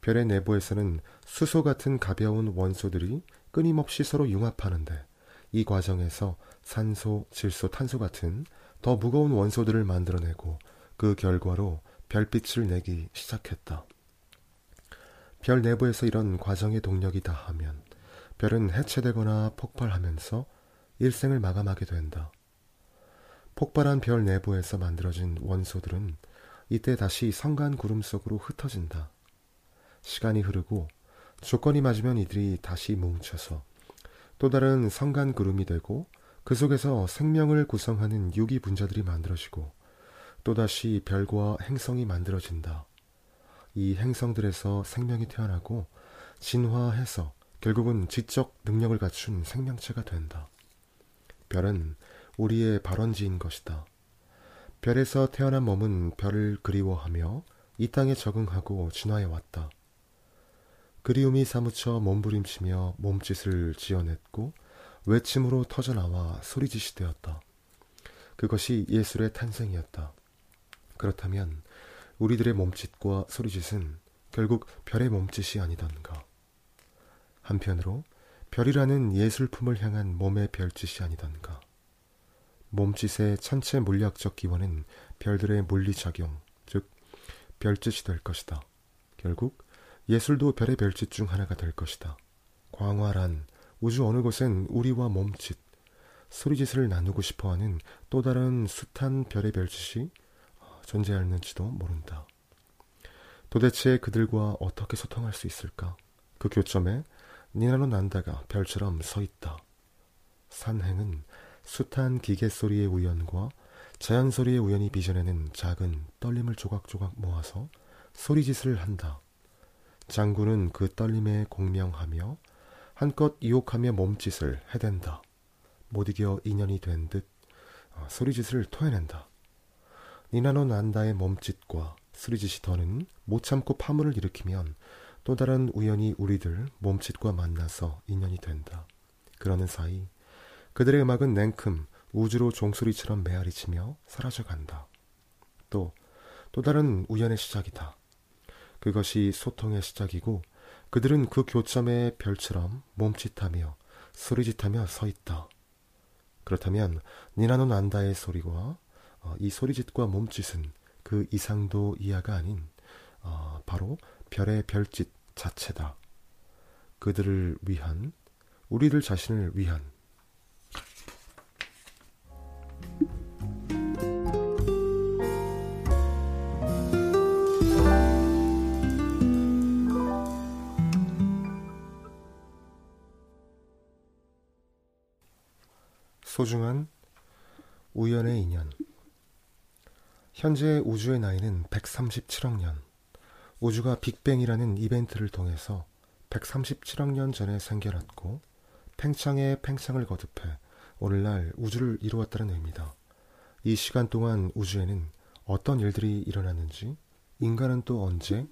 Speaker 1: 별의 내부에서는 수소 같은 가벼운 원소들이 끊임없이 서로 융합하는데 이 과정에서 산소, 질소, 탄소 같은 더 무거운 원소들을 만들어내고 그 결과로 별빛을 내기 시작했다. 별 내부에서 이런 과정의 동력이 다하면 별은 해체되거나 폭발하면서 일생을 마감하게 된다. 폭발한 별 내부에서 만들어진 원소들은 이때 다시 성간 구름 속으로 흩어진다. 시간이 흐르고 조건이 맞으면 이들이 다시 뭉쳐서 또 다른 성간 구름이 되고 그 속에서 생명을 구성하는 유기 분자들이 만들어지고 또다시 별과 행성이 만들어진다. 이 행성들에서 생명이 태어나고 진화해서 결국은 지적 능력을 갖춘 생명체가 된다. 별은 우리의 발원지인 것이다. 별에서 태어난 몸은 별을 그리워하며 이 땅에 적응하고 진화해 왔다. 그리움이 사무쳐 몸부림치며 몸짓을 지어냈고 외침으로 터져나와 소리짓이 되었다. 그것이 예술의 탄생이었다. 그렇다면 우리들의 몸짓과 소리짓은 결국 별의 몸짓이 아니던가. 한편으로 별이라는 예술품을 향한 몸의 별짓이 아니던가. 몸짓의 천체 물리학적 기원은 별들의 물리작용, 즉 별짓이 될 것이다. 결국 예술도 별의 별짓 중 하나가 될 것이다. 광활한 우주 어느 곳엔 우리와 몸짓, 소리짓을 나누고 싶어하는 또 다른 숱한 별의 별짓이 존재하는지도 모른다. 도대체 그들과 어떻게 소통할 수 있을까? 그 교점에 니나노 난다가 별처럼 서 있다. 산행은 숱한 기계 소리의 우연과 자연 소리의 우연이 빚어내는 작은 떨림을 조각조각 모아서 소리짓을 한다. 장군은 그 떨림에 공명하며 한껏 유혹하며 몸짓을 해댄다. 못 이겨 인연이 된듯 어, 소리짓을 토해낸다. 니나노 난다의 몸짓과 소리짓이 더는 못 참고 파문을 일으키면 또 다른 우연히 우리들 몸짓과 만나서 인연이 된다. 그러는 사이 그들의 음악은 냉큼 우주로 종소리처럼 메아리치며 사라져간다. 또, 또 다른 우연의 시작이다. 그것이 소통의 시작이고 그들은 그 교점의 별처럼 몸짓하며 소리짓하며 서 있다. 그렇다면 니나노 난다의 소리와 어, 이 소리짓과 몸짓은 그 이상도 이하가 아닌 어, 바로 별의 별짓 자체다. 그들을 위한 우리들 자신을 위한 소중한 우연의 인연. 현재 우주의 나이는 137억 년. 우주가 빅뱅이라는 이벤트를 통해서 137억 년 전에 생겨났고 팽창에 팽창을 거듭해 오늘날 우주를 이루었다는 의미다. 이 시간 동안 우주에는 어떤 일들이 일어났는지, 인간은 또 언제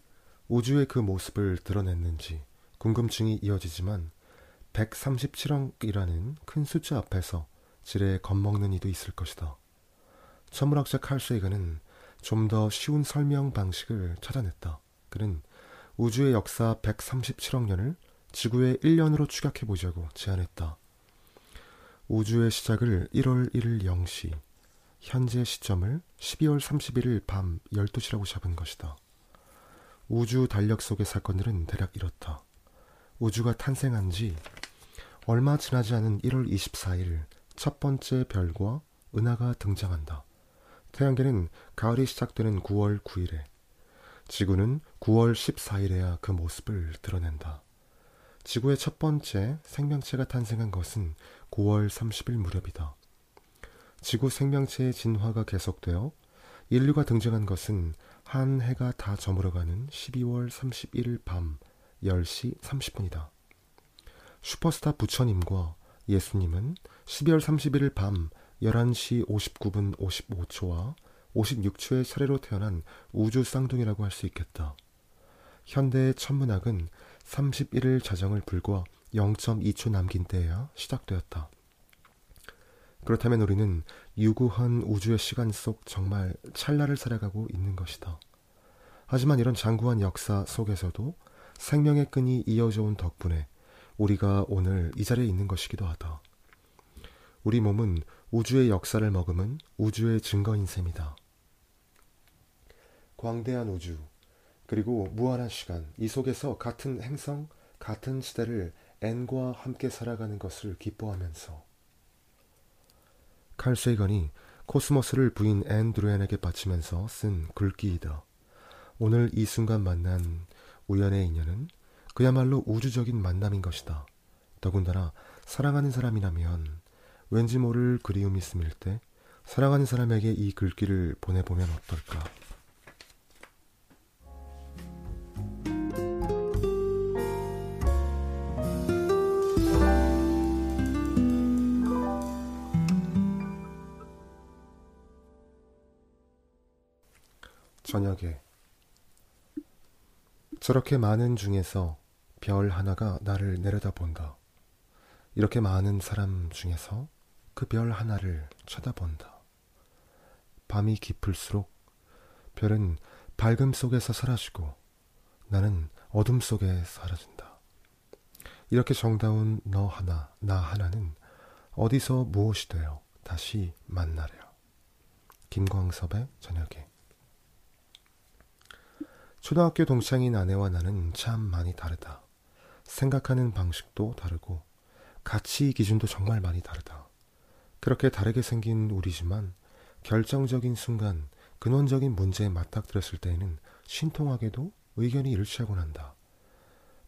Speaker 1: 우주의 그 모습을 드러냈는지 궁금증이 이어지지만 137억이라는 큰 숫자 앞에서 지레 겁먹는 이도 있을 것이다. 천문학자 칼 세이건은 좀더 쉬운 설명 방식을 찾아냈다. 그는 우주의 역사 137억 년을 지구의 1년으로 추격해 보자고 제안했다. 우주의 시작을 1월 1일 0시, 현재 시점을 12월 31일 밤 12시라고 잡은 것이다. 우주 달력 속의 사건들은 대략 이렇다. 우주가 탄생한 지 얼마 지나지 않은 1월 24일 첫 번째 별과 은하가 등장한다. 태양계는 가을이 시작되는 9월 9일에, 지구는 9월 14일에야 그 모습을 드러낸다. 지구의 첫 번째 생명체가 탄생한 것은 9월 30일 무렵이다. 지구 생명체의 진화가 계속되어 인류가 등장한 것은 한 해가 다 저물어가는 12월 31일 밤 10시 30분이다. 슈퍼스타 부처님과 예수님은 12월 31일 밤 11시 59분 55초와 56초의 차례로 태어난 우주 쌍둥이라고 할 수 있겠다. 현대의 천문학은 31일 자정을 불과 0.2초 남긴 때에야 시작되었다. 그렇다면 우리는 유구한 우주의 시간 속 정말 찰나를 살아가고 있는 것이다. 하지만 이런 장구한 역사 속에서도 생명의 끈이 이어져 온 덕분에 우리가 오늘 이 자리에 있는 것이기도 하다. 우리 몸은 우주의 역사를 머금은 우주의 증거인 셈이다. 광대한 우주, 그리고 무한한 시간, 이 속에서 같은 행성, 같은 시대를 앤과 함께 살아가는 것을 기뻐하면서 칼 세이건이 코스모스를 부인 앤 드루엔에게 바치면서 쓴 글귀이다. 오늘 이 순간 만난 우연의 인연은 그야말로 우주적인 만남인 것이다. 더군다나 사랑하는 사람이라면 왠지 모를 그리움이 스밀 때 사랑하는 사람에게 이 글귀를 보내보면 어떨까? 저녁에 저렇게 많은 중에서 별 하나가 나를 내려다본다. 이렇게 많은 사람 중에서 그 별 하나를 쳐다본다. 밤이 깊을수록 별은 밝음 속에서 사라지고 나는 어둠 속에 사라진다. 이렇게 정다운 너 하나, 나 하나는 어디서 무엇이 되어 다시 만나려. 김광섭의 저녁에. 초등학교 동창인 아내와 나는 참 많이 다르다. 생각하는 방식도 다르고 가치 기준도 정말 많이 다르다. 그렇게 다르게 생긴 우리지만 결정적인 순간 근원적인 문제에 맞닥뜨렸을 때에는 신통하게도 의견이 일치하곤 한다.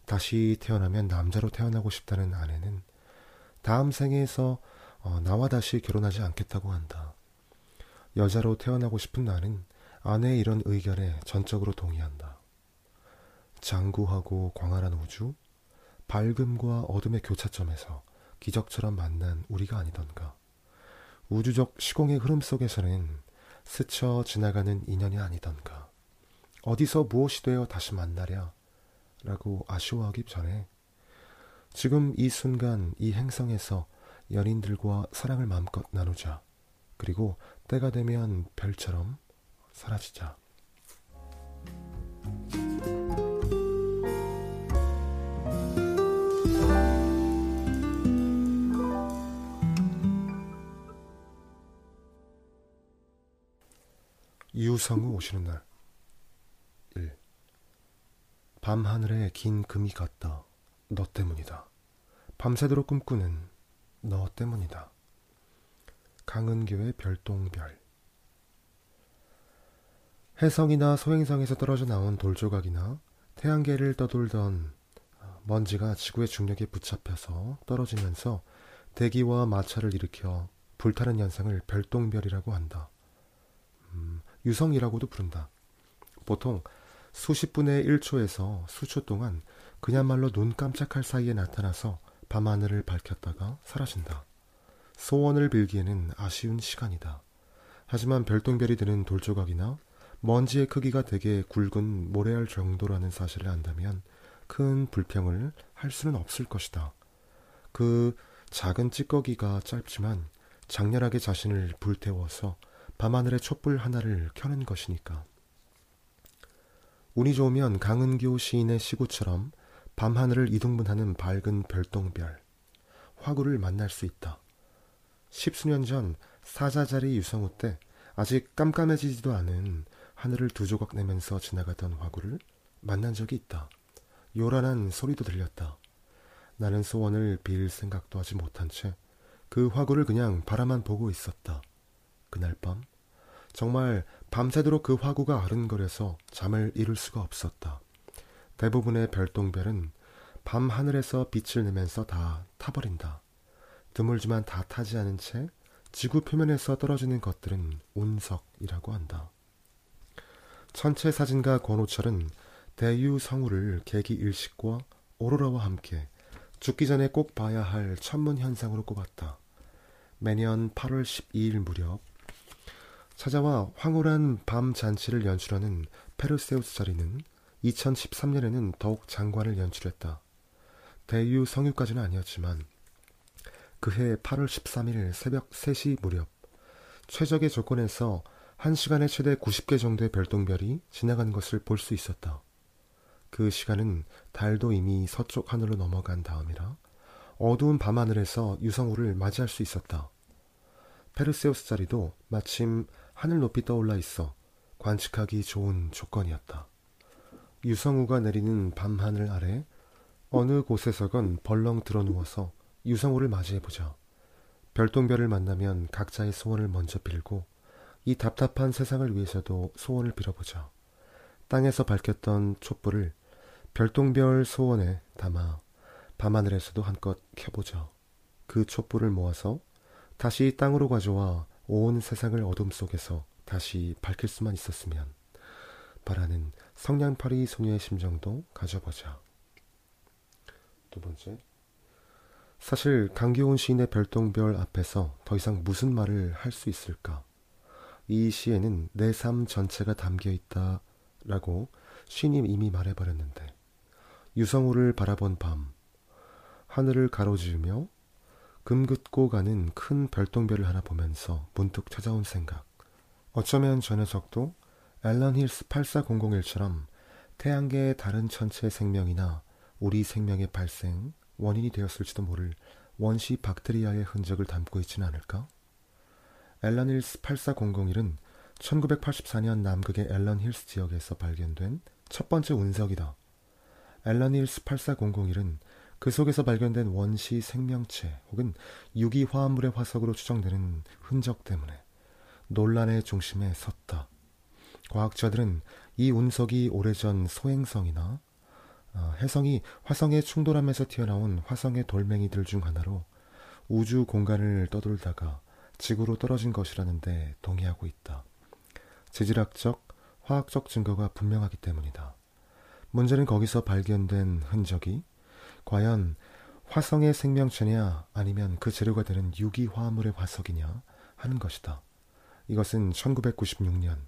Speaker 1: 다시 태어나면 남자로 태어나고 싶다는 아내는 다음 생에서 어, 나와 다시 결혼하지 않겠다고 한다. 여자로 태어나고 싶은 나는 아내의 이런 의견에 전적으로 동의한다. 장구하고 광활한 우주, 밝음과 어둠의 교차점에서 기적처럼 만난 우리가 아니던가. 우주적 시공의 흐름 속에서는 스쳐 지나가는 인연이 아니던가. 어디서 무엇이 되어 다시 만나랴? 라고 아쉬워하기 전에 지금 이 순간 이 행성에서 연인들과 사랑을 마음껏 나누자. 그리고 때가 되면 별처럼 사라지자. 유성우 오시는 날 1. 밤하늘에 긴 금이 갔다. 너 때문이다. 밤새도록 꿈꾸는 너 때문이다. 강은교의 별똥별 해성이나 소행성에서 떨어져 나온 돌조각이나 태양계를 떠돌던 먼지가 지구의 중력에 붙잡혀서 떨어지면서 대기와 마찰을 일으켜 불타는 현상을 별똥별이라고 한다. 음, 유성이라고도 부른다. 보통 수십 분의 1초에서 수초 동안 그야말로 눈 깜짝할 사이에 나타나서 밤하늘을 밝혔다가 사라진다. 소원을 빌기에는 아쉬운 시간이다. 하지만 별똥별이 드는 돌조각이나 먼지의 크기가 되게 굵은 모래알 정도라는 사실을 안다면 큰 불평을 할 수는 없을 것이다. 그 작은 찌꺼기가 짧지만 장렬하게 자신을 불태워서 밤하늘의 촛불 하나를 켜는 것이니까. 운이 좋으면 강은교 시인의 시구처럼 밤하늘을 이동분하는 밝은 별똥별, 화구를 만날 수 있다. 십수년 전 사자자리 유성우 때 아직 깜깜해지지도 않은 하늘을 두 조각 내면서 지나가던 화구를 만난 적이 있다. 요란한 소리도 들렸다. 나는 소원을 빌 생각도 하지 못한 채 그 화구를 그냥 바라만 보고 있었다. 그날 밤 정말 밤새도록 그 화구가 아른거려서 잠을 이룰 수가 없었다. 대부분의 별똥별은 밤 하늘에서 빛을 내면서 다 타버린다. 드물지만 다 타지 않은 채 지구 표면에서 떨어지는 것들은 운석이라고 한다. 천체 사진가 권호철은 대유 성우를 계기 일식과 오로라와 함께 죽기 전에 꼭 봐야 할 천문 현상으로 꼽았다. 매년 8월 12일 무렵 찾아와 황홀한 밤 잔치를 연출하는 페르세우스 자리는 2013년에는 더욱 장관을 연출했다. 대유 성유까지는 아니었지만 그해 8월 13일 새벽 3시 무렵 최적의 조건에서 1시간에 최대 90개 정도의 별똥별이 지나간 것을 볼 수 있었다. 그 시간은 달도 이미 서쪽 하늘로 넘어간 다음이라 어두운 밤하늘에서 유성우를 맞이할 수 있었다. 페르세우스 자리도 마침 하늘 높이 떠올라 있어 관측하기 좋은 조건이었다. 유성우가 내리는 밤하늘 아래 어느 곳에서건 벌렁 들어 누워서 유성우를 맞이해보자. 별똥별을 만나면 각자의 소원을 먼저 빌고 이 답답한 세상을 위해서도 소원을 빌어보자. 땅에서 밝혔던 촛불을 별똥별 소원에 담아 밤하늘에서도 한껏 켜보자. 그 촛불을 모아서 다시 땅으로 가져와 온 세상을 어둠 속에서 다시 밝힐 수만 있었으면 바라는 성냥팔이 소녀의 심정도 가져보자. 두 번째. 사실 강기훈 시인의 별똥별 앞에서 더 이상 무슨 말을 할 수 있을까? 이 시에는 내 삶 전체가 담겨 있다 라고 시인이 이미 말해버렸는데 유성우를 바라본 밤 하늘을 가로지으며 금긋고 가는 큰 별똥별을 하나 보면서 문득 찾아온 생각. 어쩌면 저 녀석도 앨런 힐스 84001처럼 태양계의 다른 천체의 생명이나 우리 생명의 발생, 원인이 되었을지도 모를 원시 박테리아의 흔적을 담고 있지는 않을까? 앨런 힐스 84001은 1984년 남극의 앨런 힐스 지역에서 발견된 첫 번째 운석이다. 앨런 힐스 84001은 그 속에서 발견된 원시 생명체 혹은 유기 화합물의 화석으로 추정되는 흔적 때문에 논란의 중심에 섰다. 과학자들은 이 운석이 오래전 소행성이나 어, 해성이 화성에 충돌하면서 튀어나온 화성의 돌멩이들 중 하나로 우주 공간을 떠돌다가 지구로 떨어진 것이라는데 동의하고 있다. 지질학적, 화학적 증거가 분명하기 때문이다. 문제는 거기서 발견된 흔적이 과연 화성의 생명체냐 아니면 그 재료가 되는 유기 화합물의 화석이냐 하는 것이다. 이것은 1996년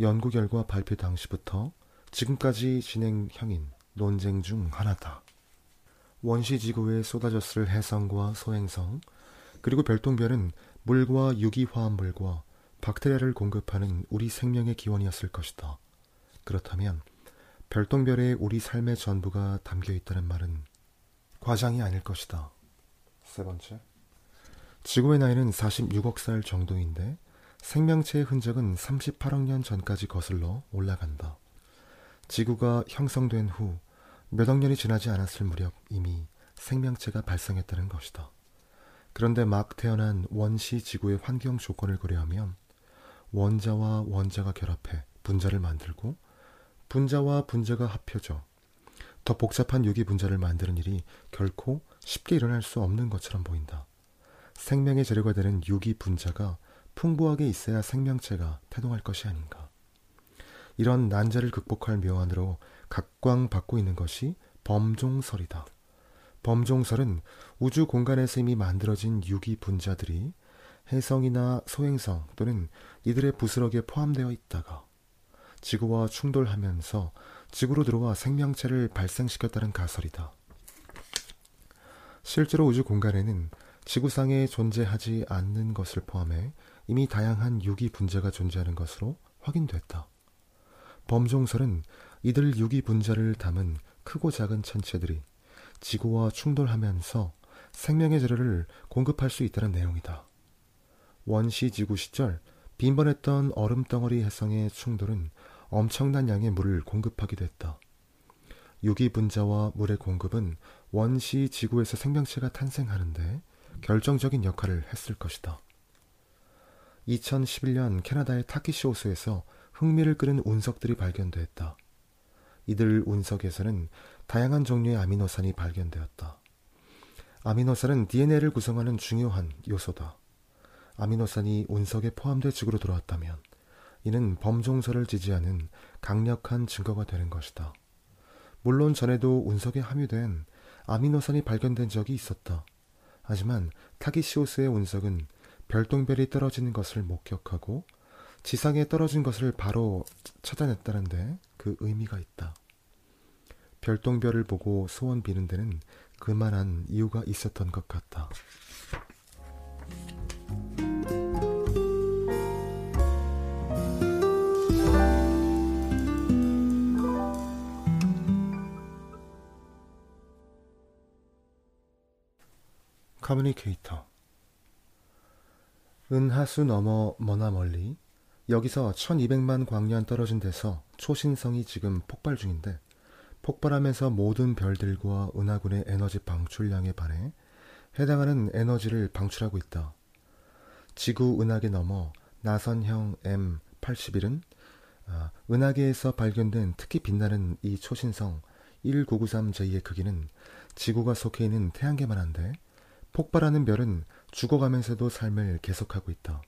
Speaker 1: 연구 결과 발표 당시부터 지금까지 진행형인 논쟁 중 하나다. 원시 지구에 쏟아졌을 해성과 소행성, 그리고 별똥별은 물과 유기화합물과 박테리아를 공급하는 우리 생명의 기원이었을 것이다. 그렇다면 별똥별에 우리 삶의 전부가 담겨 있다는 말은 과장이 아닐 것이다. 세 번째. 지구의 나이는 46억 살 정도인데 생명체의 흔적은 38억 년 전까지 거슬러 올라간다. 지구가 형성된 후 몇억 년이 지나지 않았을 무렵 이미 생명체가 발생했다는 것이다. 그런데 막 태어난 원시 지구의 환경 조건을 고려하면 원자와 원자가 결합해 분자를 만들고 분자와 분자가 합혀져 더 복잡한 유기 분자를 만드는 일이 결코 쉽게 일어날 수 없는 것처럼 보인다. 생명의 재료가 되는 유기 분자가 풍부하게 있어야 생명체가 태동할 것이 아닌가. 이런 난제를 극복할 묘안으로 각광받고 있는 것이 범종설이다. 범종설은 우주 공간에서 이미 만들어진 유기 분자들이 해성이나 소행성 또는 이들의 부스럭에 포함되어 있다가 지구와 충돌하면서 지구로 들어와 생명체를 발생시켰다는 가설이다. 실제로 우주 공간에는 지구상에 존재하지 않는 것을 포함해 이미 다양한 유기 분자가 존재하는 것으로 확인됐다. 범종설은 이들 유기 분자를 담은 크고 작은 천체들이 지구와 충돌하면서 생명의 재료를 공급할 수 있다는 내용이다. 원시 지구 시절 빈번했던 얼음덩어리 해성의 충돌은 엄청난 양의 물을 공급하기도 했다. 유기 분자와 물의 공급은 원시 지구에서 생명체가 탄생하는데 결정적인 역할을 했을 것이다. 2011년 캐나다의 타키시 호수에서 흥미를 끄는 운석들이 발견되었다. 이들 운석에서는 다양한 종류의 아미노산이 발견되었다. 아미노산은 DNA를 구성하는 중요한 요소다. 아미노산이 운석에 포함돼 지구로 들어왔다면 이는 범종설을 지지하는 강력한 증거가 되는 것이다. 물론 전에도 운석에 함유된 아미노산이 발견된 적이 있었다. 하지만 타기시오스의 운석은 별똥별이 떨어지는 것을 목격하고 지상에 떨어진 것을 바로 찾아냈다는데 그 의미가 있다. 별똥별을 보고 소원 비는 데는 그만한 이유가 있었던 것 같다. 커뮤니케이터 은하수 너머 머나 멀리 여기서 1200만 광년 떨어진 데서 초신성이 지금 폭발 중인데 폭발하면서 모든 별들과 은하군의 에너지 방출량에 반해 해당하는 에너지를 방출하고 있다. 지구 은하계 넘어 나선형 M81은 아, 은하계에서 발견된 특히 빛나는 이 초신성 1993J의 크기는 지구가 속해 있는 태양계만 한데 폭발하는 별은 죽어가면서도 삶을 계속하고 있다.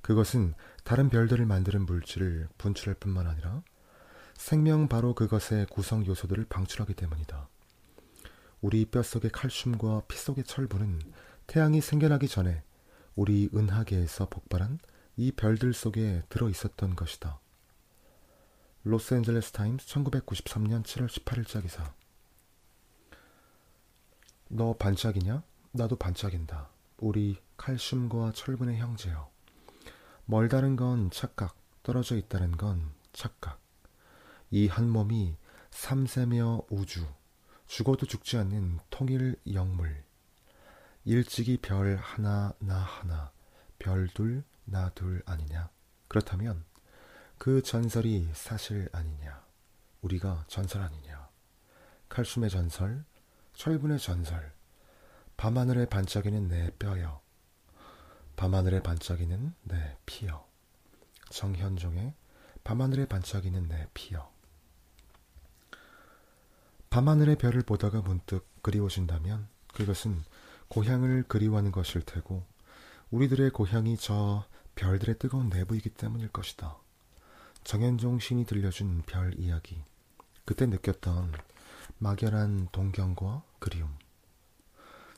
Speaker 1: 그것은 다른 별들을 만드는 물질을 분출할 뿐만 아니라 생명 바로 그것의 구성 요소들을 방출하기 때문이다. 우리 뼛속의 칼슘과 피 속의 철분은 태양이 생겨나기 전에 우리 은하계에서 폭발한 이 별들 속에 들어 있었던 것이다. 로스앤젤레스 타임스 1993년 7월 18일자 기사. 너 반짝이냐? 나도 반짝인다. 우리 칼슘과 철분의 형제여. 멀다는 건 착각, 떨어져 있다는 건 착각. 이 한 몸이 삼세며 우주, 죽어도 죽지 않는 통일 영물. 일찍이 별 하나, 나 하나, 별 둘, 나 둘 아니냐? 그렇다면 그 전설이 사실 아니냐? 우리가 전설 아니냐? 칼슘의 전설, 철분의 전설, 밤하늘에 반짝이는 내 뼈여. 밤하늘에 반짝이는 내 피여. 정현종의 밤하늘에 반짝이는 내 피여. 밤하늘의 별을 보다가 문득 그리워진다면 그것은 고향을 그리워하는 것일 테고 우리들의 고향이 저 별들의 뜨거운 내부이기 때문일 것이다. 정현종 신이 들려준 별 이야기. 그때 느꼈던 막연한 동경과 그리움.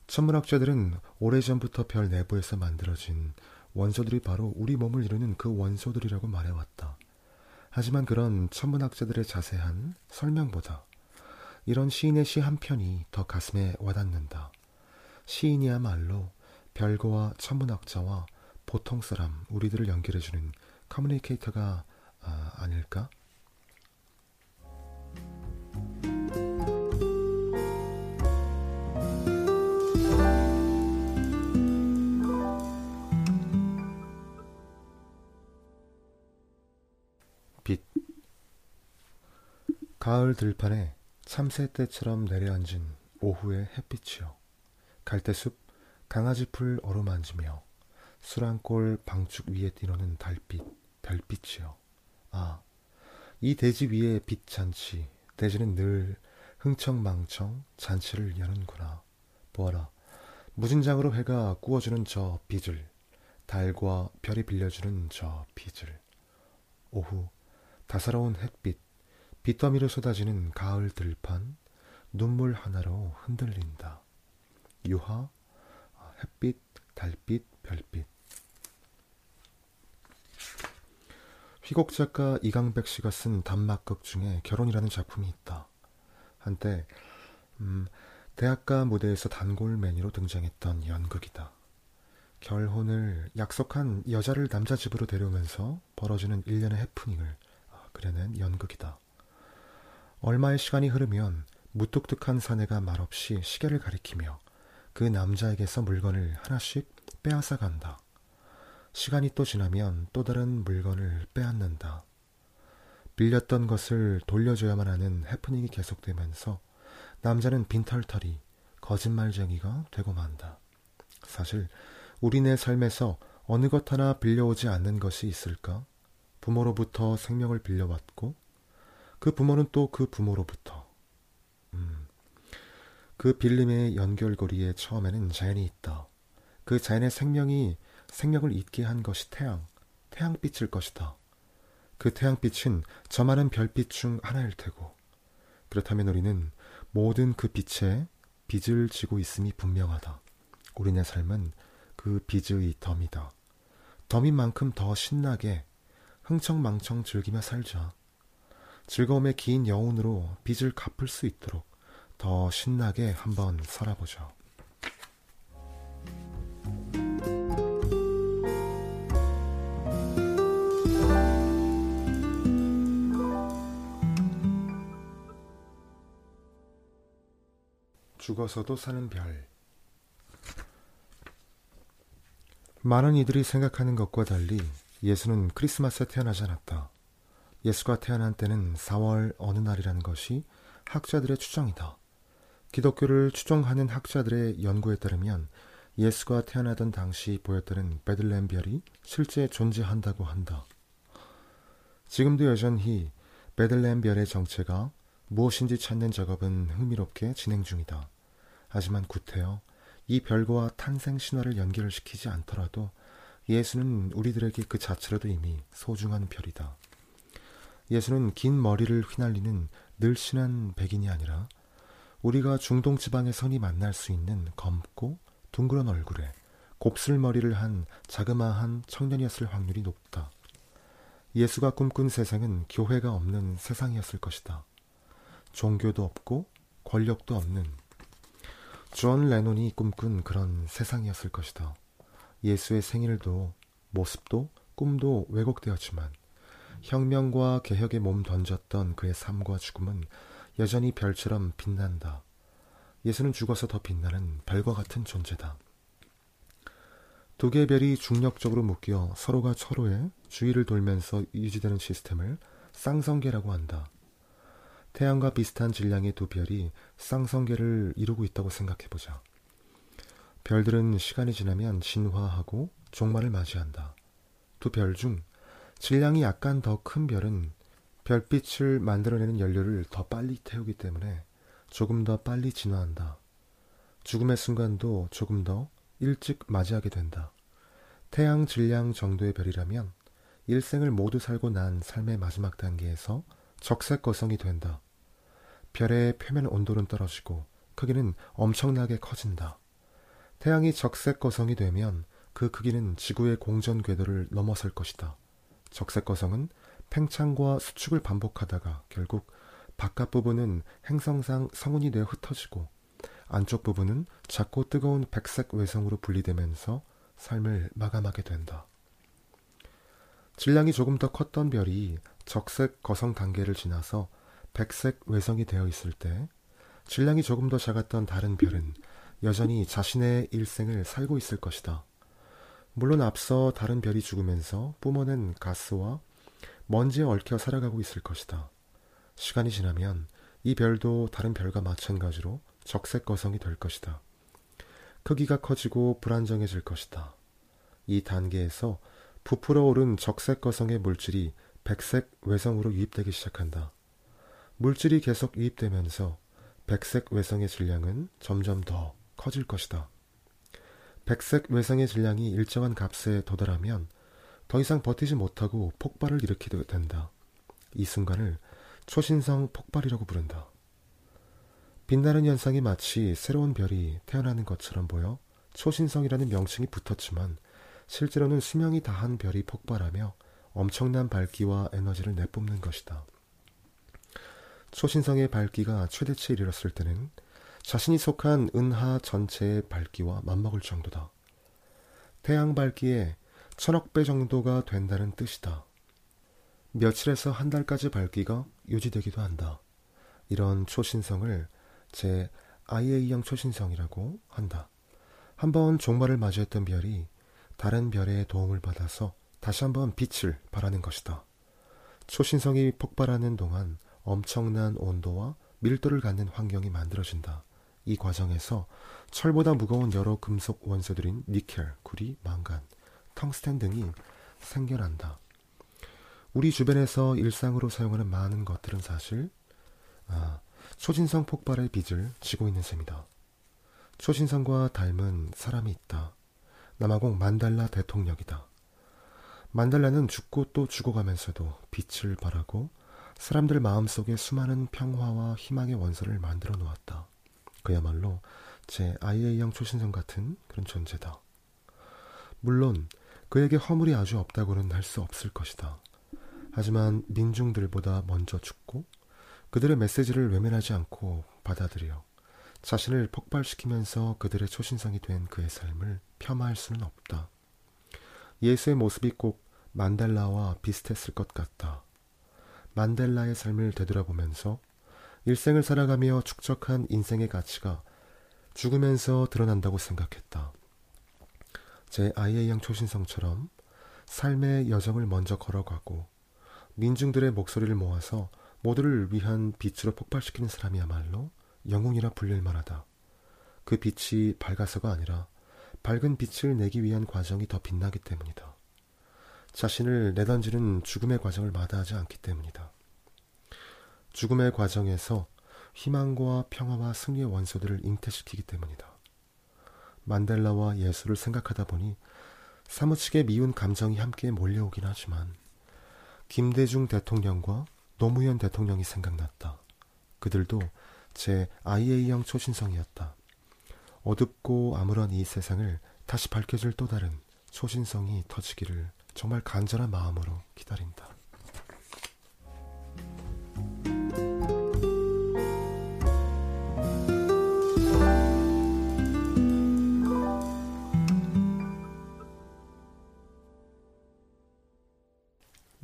Speaker 1: 천문학자들은 오래전부터 별 내부에서 만들어진 원소들이 바로 우리 몸을 이루는 그 원소들이라고 말해왔다. 하지만 그런 천문학자들의 자세한 설명보다 이런 시인의 시 한 편이 더 가슴에 와닿는다. 시인이야말로 별거와 천문학자와 보통 사람, 우리들을 연결해주는 커뮤니케이터가 아, 아닐까? 가을 들판에 참새 떼처럼 내려앉은 오후의 햇빛이요. 갈대숲 강아지풀 어루만지며 수란골 방축 위에 뛰노는 달빛, 별빛이요. 아, 이 대지 위에 빛 잔치, 대지는 늘 흥청망청 잔치를 여는구나. 보아라, 무진장으로 해가 구워주는 저 빛을, 달과 별이 빌려주는 저 빛을. 오후, 다사로운 햇빛, 빗더미로 쏟아지는 가을 들판, 눈물 하나로 흔들린다. 유화, 햇빛, 달빛, 별빛. 휘곡 작가 이강백 씨가 쓴 단막극 중에 결혼이라는 작품이 있다. 한때 음, 대학가 무대에서 단골 매니로 등장했던 연극이다. 결혼을 약속한 여자를 남자 집으로 데려오면서 벌어지는 일련의 해프닝을 아, 그려낸 연극이다. 얼마의 시간이 흐르면 무뚝뚝한 사내가 말없이 시계를 가리키며 그 남자에게서 물건을 하나씩 빼앗아 간다. 시간이 또 지나면 또 다른 물건을 빼앗는다. 빌렸던 것을 돌려줘야만 하는 해프닝이 계속되면서 남자는 빈털터리, 거짓말쟁이가 되고 만다. 사실 우리네 삶에서 어느 것 하나 빌려오지 않는 것이 있을까? 부모로부터 생명을 빌려왔고 그 부모는 또 그 부모로부터 음, 그 빌림의 연결고리에 처음에는 자연이 있다. 그 자연의 생명이 생명을 잊게 한 것이 태양, 태양빛일 것이다. 그 태양빛은 저 많은 별빛 중 하나일 테고, 그렇다면 우리는 모든 그 빛에 빚을 지고 있음이 분명하다. 우리네 삶은 그 빚의 덤이다. 덤인 만큼 더 신나게 흥청망청 즐기며 살자. 즐거움의 긴 여운으로 빚을 갚을 수 있도록 더 신나게 한번 살아보죠. 죽어서도 사는 별. 많은 이들이 생각하는 것과 달리 예수는 크리스마스에 태어나지 않았다. 예수가 태어난 때는 4월 어느 날이라는 것이 학자들의 추정이다. 기독교를 추종하는 학자들의 연구에 따르면 예수가 태어나던 당시 보였다는 베들레헴 별이 실제 존재한다고 한다. 지금도 여전히 베들레헴 별의 정체가 무엇인지 찾는 작업은 흥미롭게 진행 중이다. 하지만 구태여 이 별과 탄생 신화를 연결시키지 않더라도 예수는 우리들에게 그 자체로도 이미 소중한 별이다. 예수는 긴 머리를 휘날리는 늘씬한 백인이 아니라 우리가 중동 지방의 선이 만날 수 있는 검고 둥그런 얼굴에 곱슬머리를 한 자그마한 청년이었을 확률이 높다. 예수가 꿈꾼 세상은 교회가 없는 세상이었을 것이다. 종교도 없고 권력도 없는 존 레논이 꿈꾼 그런 세상이었을 것이다. 예수의 생일도 모습도 꿈도 왜곡되었지만 혁명과 개혁에 몸 던졌던 그의 삶과 죽음은 여전히 별처럼 빛난다. 예수는 죽어서 더 빛나는 별과 같은 존재다. 두 개의 별이 중력적으로 묶여 서로가 서로의 주위를 돌면서 유지되는 시스템을 쌍성계라고 한다. 태양과 비슷한 질량의 두 별이 쌍성계를 이루고 있다고 생각해보자. 별들은 시간이 지나면 진화하고 종말을 맞이한다. 두 별 중 질량이 약간 더 큰 별은 별빛을 만들어내는 연료를 더 빨리 태우기 때문에 조금 더 빨리 진화한다. 죽음의 순간도 조금 더 일찍 맞이하게 된다. 태양 질량 정도의 별이라면 일생을 모두 살고 난 삶의 마지막 단계에서 적색 거성이 된다. 별의 표면 온도는 떨어지고 크기는 엄청나게 커진다. 태양이 적색 거성이 되면 그 크기는 지구의 공전 궤도를 넘어설 것이다. 적색거성은 팽창과 수축을 반복하다가 결국 바깥 부분은 행성상 성운이 되어 흩어지고 안쪽 부분은 작고 뜨거운 백색 외성으로 분리되면서 삶을 마감하게 된다. 질량이 조금 더 컸던 별이 적색 거성 단계를 지나서 백색 외성이 되어 있을 때 질량이 조금 더 작았던 다른 별은 여전히 자신의 일생을 살고 있을 것이다. 물론 앞서 다른 별이 죽으면서 뿜어낸 가스와 먼지에 얽혀 살아가고 있을 것이다. 시간이 지나면 이 별도 다른 별과 마찬가지로 적색 거성이 될 것이다. 크기가 커지고 불안정해질 것이다. 이 단계에서 부풀어 오른 적색 거성의 물질이 백색 외성으로 유입되기 시작한다. 물질이 계속 유입되면서 백색 외성의 질량은 점점 더 커질 것이다. 백색 외성의 질량이 일정한 값에 도달하면 더 이상 버티지 못하고 폭발을 일으키게 된다. 이 순간을 초신성 폭발이라고 부른다. 빛나는 현상이 마치 새로운 별이 태어나는 것처럼 보여 초신성이라는 명칭이 붙었지만 실제로는 수명이 다한 별이 폭발하며 엄청난 밝기와 에너지를 내뿜는 것이다. 초신성의 밝기가 최대치에 이르렀을 때는 자신이 속한 은하 전체의 밝기와 맞먹을 정도다. 태양 밝기에 천억 배 정도가 된다는 뜻이다. 며칠에서 한 달까지 밝기가 유지되기도 한다. 이런 초신성을 제 IA형 초신성이라고 한다. 한번 종말을 맞이했던 별이 다른 별의 도움을 받아서 다시 한번 빛을 발하는 것이다. 초신성이 폭발하는 동안 엄청난 온도와 밀도를 갖는 환경이 만들어진다. 이 과정에서 철보다 무거운 여러 금속 원소들인 니켈, 구리, 망간, 텅스텐 등이 생겨난다. 우리 주변에서 일상으로 사용하는 많은 것들은 사실 아, 초신성 폭발의 빚을 지고 있는 셈이다. 초신성과 닮은 사람이 있다. 남아공 만달라 대통령이다. 만달라는 죽고 또 죽어가면서도 빛을 발하고 사람들 마음속에 수많은 평화와 희망의 원소를 만들어 놓았다. 그야말로 제 IA형 초신성 같은 그런 존재다. 물론 그에게 허물이 아주 없다고는 할 수 없을 것이다. 하지만 민중들보다 먼저 죽고 그들의 메시지를 외면하지 않고 받아들여 자신을 폭발시키면서 그들의 초신성이 된 그의 삶을 폄하할 수는 없다. 예수의 모습이 꼭 만델라와 비슷했을 것 같다. 만델라의 삶을 되돌아보면서 일생을 살아가며 축적한 인생의 가치가 죽으면서 드러난다고 생각했다. 제 아이의 양 초신성처럼 삶의 여정을 먼저 걸어가고 민중들의 목소리를 모아서 모두를 위한 빛으로 폭발시키는 사람이야말로 영웅이라 불릴 만하다. 그 빛이 밝아서가 아니라 밝은 빛을 내기 위한 과정이 더 빛나기 때문이다. 자신을 내던지는 죽음의 과정을 마다하지 않기 때문이다. 죽음의 과정에서 희망과 평화와 승리의 원소들을 잉태시키기 때문이다. 만델라와 예수를 생각하다 보니 사무치게 미운 감정이 함께 몰려오긴 하지만 김대중 대통령과 노무현 대통령이 생각났다. 그들도 제 IA형 초신성이었다. 어둡고 아무런 이 세상을 다시 밝혀줄 또 다른 초신성이 터지기를 정말 간절한 마음으로 기다린다.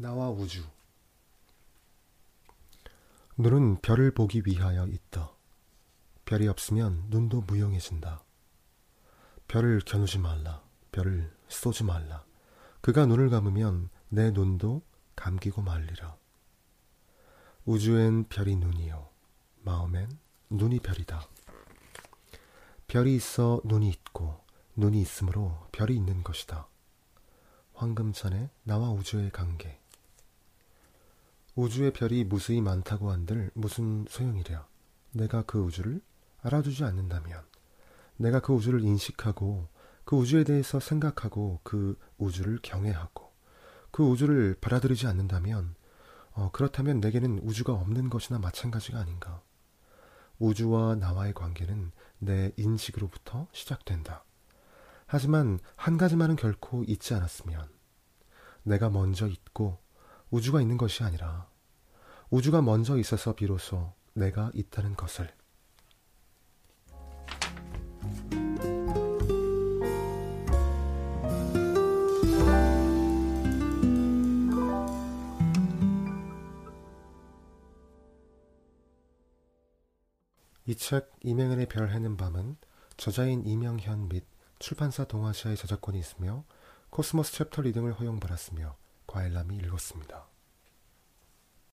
Speaker 1: 나와 우주 눈은 별을 보기 위하여 있다. 별이 없으면 눈도 무용해진다. 별을 겨누지 말라. 별을 쏘지 말라. 그가 눈을 감으면 내 눈도 감기고 말리라. 우주엔 별이 눈이요. 마음엔 눈이 별이다. 별이 있어 눈이 있고 눈이 있으므로 별이 있는 것이다. 황금천에 나와 우주의 관계. 우주의 별이 무수히 많다고 한들 무슨 소용이랴. 내가 그 우주를 알아두지 않는다면, 내가 그 우주를 인식하고 그 우주에 대해서 생각하고 그 우주를 경외하고 그 우주를 받아들이지 않는다면, 어, 그렇다면 내게는 우주가 없는 것이나 마찬가지가 아닌가. 우주와 나와의 관계는 내 인식으로부터 시작된다. 하지만 한 가지만은 결코 잊지 않았으면 내가 먼저 있고 우주가 있는 것이 아니라 우주가 먼저 있어서 비로소 내가 있다는 것을. 이 책 이명현의 별 헤는 밤은 저자인 이명현 및 출판사 동아시아의 저작권이 있으며 코스모스 chapter reading을 허용받았으며 과일남이 읽었습니다.